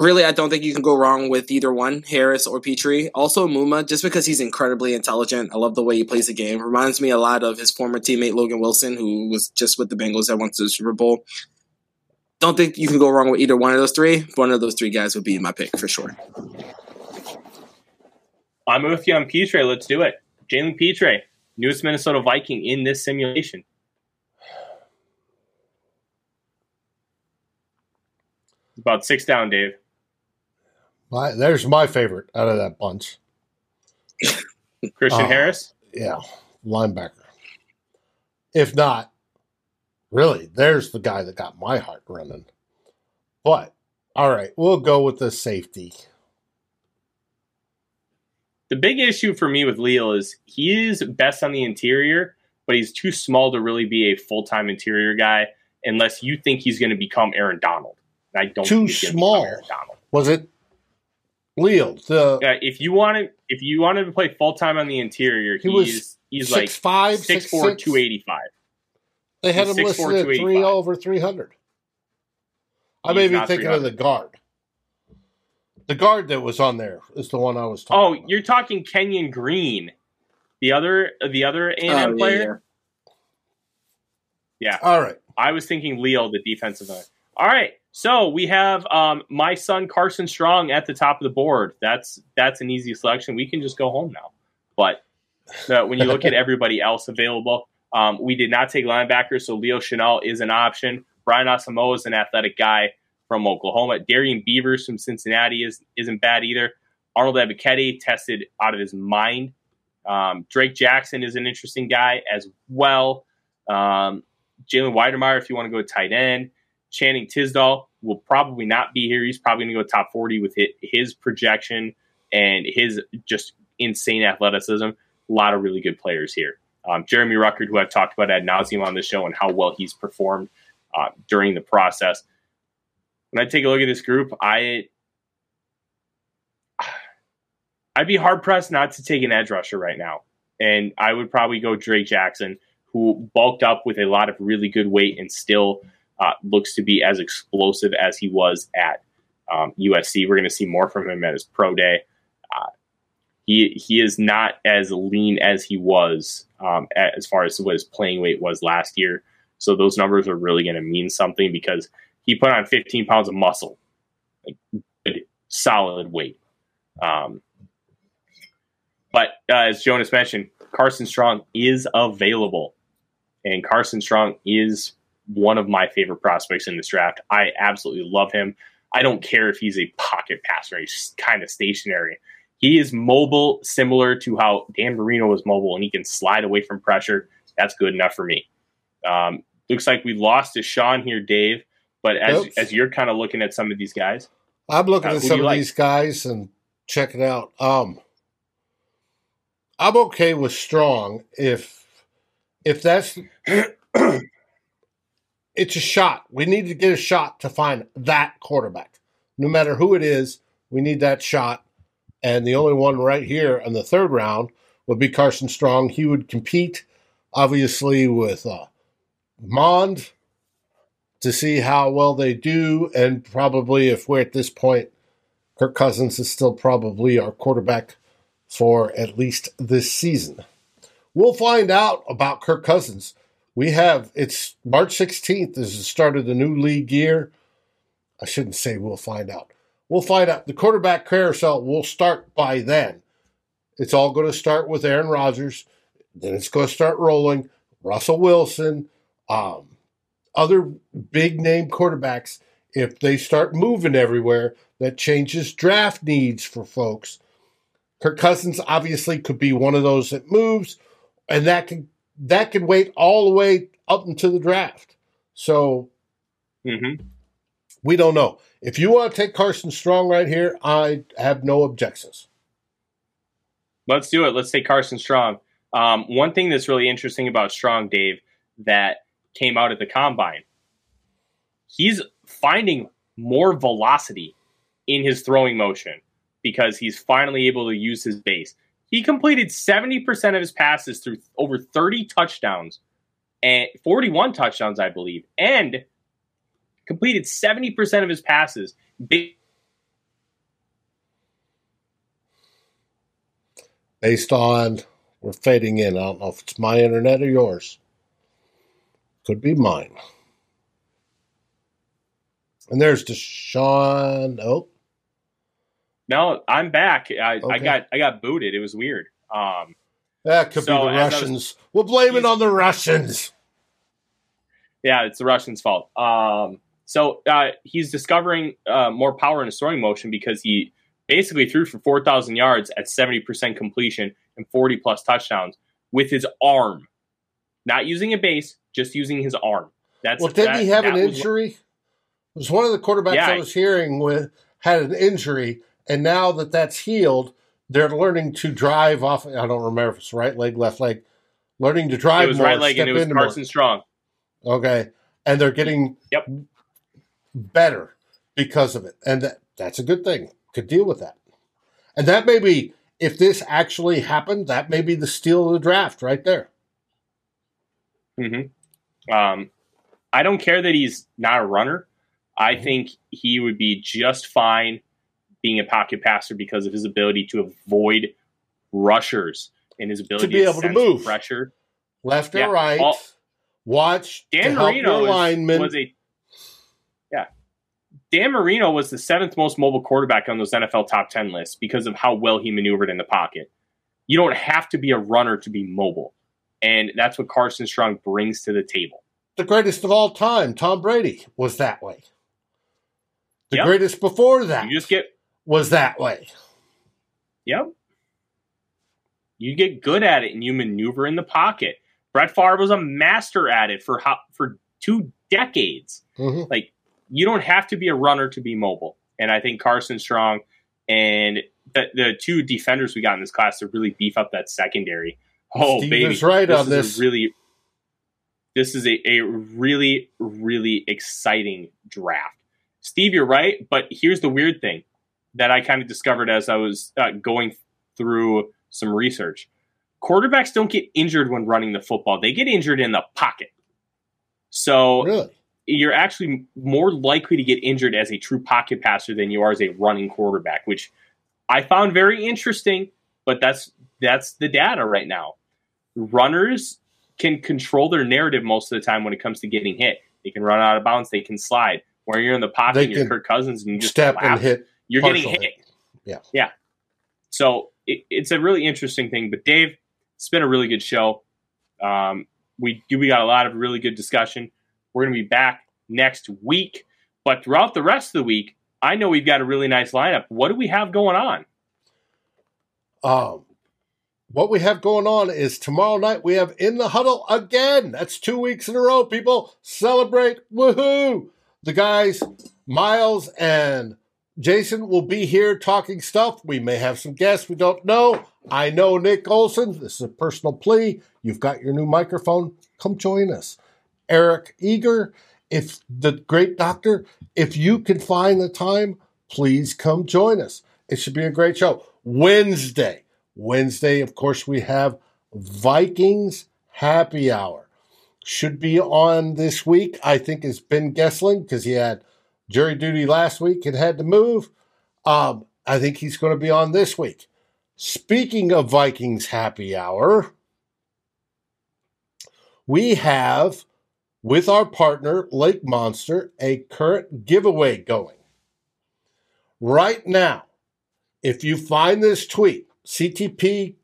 really, I don't think you can go wrong with either one, Harris or Pitre. Also, Muma, just because he's incredibly intelligent. I love the way he plays the game. Reminds me a lot of his former teammate Logan Wilson, who was just with the Bengals that went to the Super Bowl. Don't think you can go wrong with either one of those three. One of those three guys would be my pick for sure. I'm with you on Pitre. Let's do it. Jalen Pitre, newest Minnesota Viking in this simulation. About six down, Dave. My, there's my favorite out of that bunch. Christian Oh. Harris. Yeah, linebacker. If not, really, there's the guy that got my heart running. But all right, we'll go with the safety. The big issue for me with Leal is he is best on the interior, but he's too small to really be a full time interior guy unless you think he's going to become Aaron Donald. I don't Too think he's small. Aaron Donald. Was it? Leo, the Yeah, if you wanted if you wanted to play full time on the interior, He was he's he's six like five, six six four, six. two eighty five. They had He's him 6'4", listed at three over three hundred. I may be thinking of the guard. The guard that was on there is the one I was Oh, talking. about. Oh, you're talking Kenyon Green, the other the other A and Oh, M yeah, player. all right. I was thinking Leo, the defensive end. All right, so we have um, my son Carson Strong at the top of the board. That's that's an easy selection. We can just go home now. But uh, when you look at everybody else available, um, we did not take linebackers, so Leo Chenal is an option. Brian Asamoah is an athletic guy from Oklahoma. Darrian Beavers from Cincinnati is isn't bad either. Arnold Ebiketie tested out of his mind. Um, Drake Jackson is an interesting guy as well. Um, Jalen Wydermyer, if you want to go tight end. Channing Tindall will probably not be here. He's probably going to go top 40 with his projection and his just insane athleticism. A lot of really good players here. Um, Jeremy Ruckert, who I've talked about ad nauseum on the show and how well he's performed uh, during the process. When I take a look at this group, I I'd be hard pressed not to take an edge rusher right now, and I would probably go Drake Jackson, who bulked up with a lot of really good weight and still uh, looks to be as explosive as he was at um, USC. We're going to see more from him at his pro day. Uh, he he is not as lean as he was um, as far as what his playing weight was last year. So those numbers are really going to mean something because he put on 15 pounds of muscle, like good, solid weight. Um, but uh, as Jonas mentioned, Carson Strong is available, and Carson Strong is one of my favorite prospects in this draft. I absolutely love him. I don't care if he's a pocket passer; he's kind of stationary. He is mobile, similar to how Dan Marino was mobile, and he can slide away from pressure. That's good enough for me. Um, looks like we lost to Sean here, Dave. But as Oops. as you're kind of looking at some of these guys, I'm looking Uh, at some of like? these guys and check it out. Um, I'm okay with strong if if that's it's a shot. We need to get a shot to find that quarterback. No matter who it is, we need that shot. And the only one right here in the third round would be Carson Strong. He would compete, obviously, with uh, Mond to see how well they do, and probably if we're at this point, Kirk Cousins is still probably our quarterback for at least this season. We'll find out about Kirk Cousins. We have it's March 16th is the start of the new league year. I shouldn't say we'll find out. We'll find out. The quarterback carousel will start by then. It's all going to start with Aaron Rodgers. Then it's going to start rolling. Russell Wilson, um, other big name quarterbacks. If they start moving everywhere, that changes draft needs for folks. Kirk Cousins obviously could be one of those that moves, and that can that can wait all the way up until the draft. So mm-hmm. we don't know. If you want to take Carson Strong right here, I have no objections. Let's do it. Let's take Carson Strong. Um, one thing that's really interesting about Strong, Dave, that came out at the combine, he's finding more velocity in his throwing motion because he's finally able to use his base. He completed 70% of his passes through over 30 touchdowns and 41 touchdowns, I believe, and completed 70% of his passes. Based on we're fading in. I don't know if it's my internet or yours. Could be mine. And there's Deshaun. Oh, No, I'm back. I, I got I got booted. It was weird. Um, that could So, be the I was- Russians. we'll blame it on the Russians. yeah, it's the Russians' fault. Um, so uh, he's discovering uh, more power in his throwing motion because he basically threw for four thousand yards at seventy percent completion and forty plus touchdowns with his arm, not using a base, just using his arm. That's Well, didn't that- he have an that was- injury? It was one of the quarterbacks Yeah. I was hearing with had an injury, and now that that's healed, they're learning to drive off. I don't remember if it's right leg, left leg. Learning to drive It was more, right leg and it was into more. Carson Strong. Okay, and they're getting Yep. better because of it, and that, that's a good thing. Could deal with that. And that may be, if this actually happened, that may be the steal of the draft right there. Mm-hmm. Um, I don't care that he's not a runner. I Mhm. think he would be just fine being a pocket passer because of his ability to avoid rushers and his ability to be able to move. pressure. Left Yeah, or right. all- watch Dan Marino was, was a yeah. Dan Marino was the seventh most mobile quarterback on those NFL top ten lists because of how well he maneuvered in the pocket. You don't have to be a runner to be mobile, and that's what Carson Strong brings to the table. the greatest of all time, Tom Brady, was that way. The Yep. greatest before that You just get was that way. Yep. You get good at it and you maneuver in the pocket. Brett Favre was a master at it for how, for two decades. hmm Like you don't have to be a runner to be mobile. And I think Carson Strong and the, the two defenders we got in this class to really beef up that secondary. Oh Steve baby, is right on is this. really, this is a, a really really exciting draft. Steve, you're right, but here's the weird thing that I kind of discovered as I was uh, going through some research. Quarterbacks don't get injured when running the football; they get injured in the pocket. So Really? you're actually more likely to get injured as a true pocket passer than you are as a running quarterback, which I found very interesting. But that's that's the data right now. Runners can control their narrative most of the time when it comes to getting hit. They can run out of bounds. They can slide. Where you're in the pocket, They and you're Kirk Cousins, and you just Step collapse, and hit. You're getting hit. hit. Yeah. Yeah. So it, it's a really interesting thing. But Dave, it's been a really good show. Um, we do we got a lot of really good discussion. We're going to be back next week. But throughout the rest of the week, I know we've got a really nice lineup. What do we have going on? Um, what we have going on is tomorrow night we have in the huddle again. That's two weeks in a row. People celebrate! Woohoo! The guys, Miles and Jason, will be here talking stuff. We may have some guests we don't know. I know Nick Olson. This is a personal plea. You've got your new microphone. Come join us. Eric Eager, if the great doctor, if you can find the time, please come join us. It should be a great show. Wednesday. Wednesday, of course, we have Vikings Happy Hour. Should be on this week, I think, is Ben Goessling because he had jury duty last week and had to move. Um, I think he's going to be on this week. Speaking of Vikings Happy Hour, we have with our partner Lake Monster a current giveaway going. Right now, if you find this tweet, CTP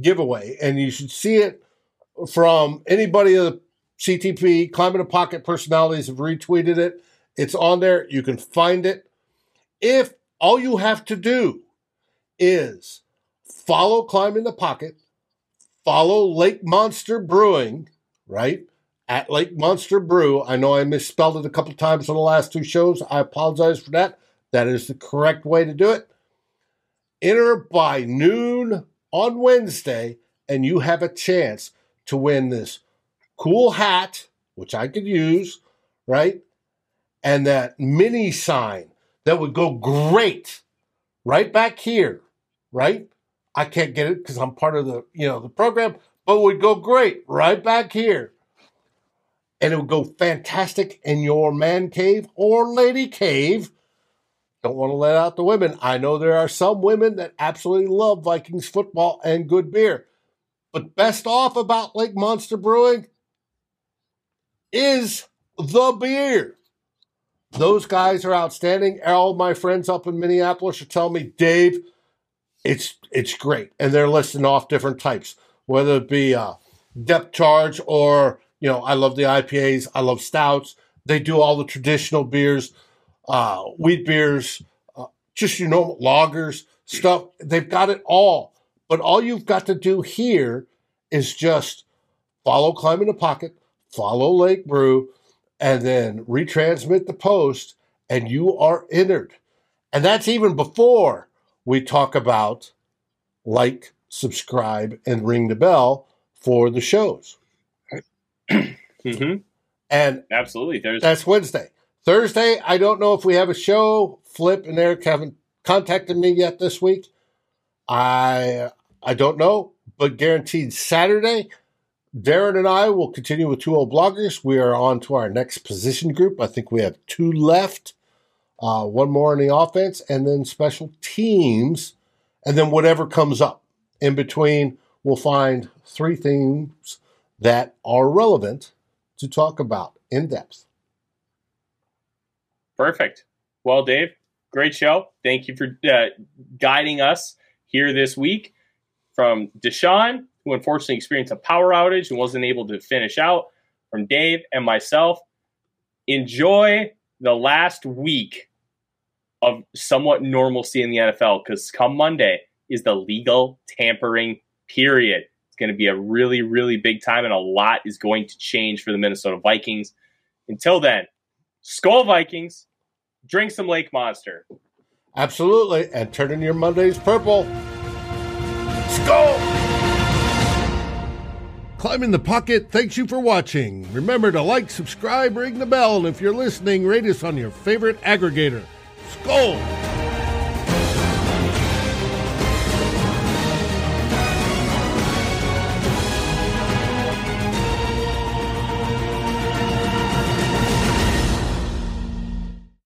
giveaway, and you should see it from anybody of the CTP, Climbing the Pocket personalities have retweeted it. It's on there. You can find it. If all you have to do is follow Climbing the Pocket, follow Lake Monster Brewing, right? At Lake Monster Brew. I know I misspelled it a couple times on the last two shows. I apologize for that. That is the correct way to do it. Enter by noon on Wednesday, and you have a chance to win this cool hat, which I could use, right? And that mini sign that would go great right back here, right? I can't get it because I'm part of the, you know, the program, but would go great right back here. And it would go fantastic in your man cave or lady cave. Don't want to let out the women. I know there are some women that absolutely love Vikings football and good beer. But best off about Lake Monster Brewing is the beer. Those guys are outstanding. All my friends up in Minneapolis are telling me, Dave, it's it's great, and they're listing off different types, whether it be uh, depth charge or you know, I love the IPAs, I love stouts. They do all the traditional beers, uh, wheat beers, uh, just you know, lagers stuff. They've got it all, but all you've got to do here is just follow Climbing the Pocket, follow Lake Brew, and then retransmit the post, and you are entered. And that's even before we talk about like, subscribe, and ring the bell for the shows. hmm And Absolutely. There's that's Wednesday. Thursday, I don't know if we have a show. Flip and Eric haven't contacted me yet this week. I I don't know, but guaranteed Saturday. Darren and I will continue with two old bloggers. We are on to our next position group. I think we have two left, uh, one more in the offense, and then special teams, and then whatever comes up in between. We'll find three themes that are relevant to talk about in depth. Perfect. Well, Dave, great show. Thank you for uh, guiding us here this week. From Deshaun, who unfortunately experienced a power outage and wasn't able to finish out, from Dave and myself, enjoy the last week of somewhat normalcy in the NFL because come Monday is the legal tampering period. It's going to be a really, really big time, and a lot is going to change for the Minnesota Vikings. Until then, Skol Vikings, drink some Lake Monster. Absolutely. And turn in your Mondays purple. Skol! Climbing the Pocket thanks you for watching. Remember to like, subscribe, ring the bell, and if you're listening, rate us on your favorite aggregator. Skol!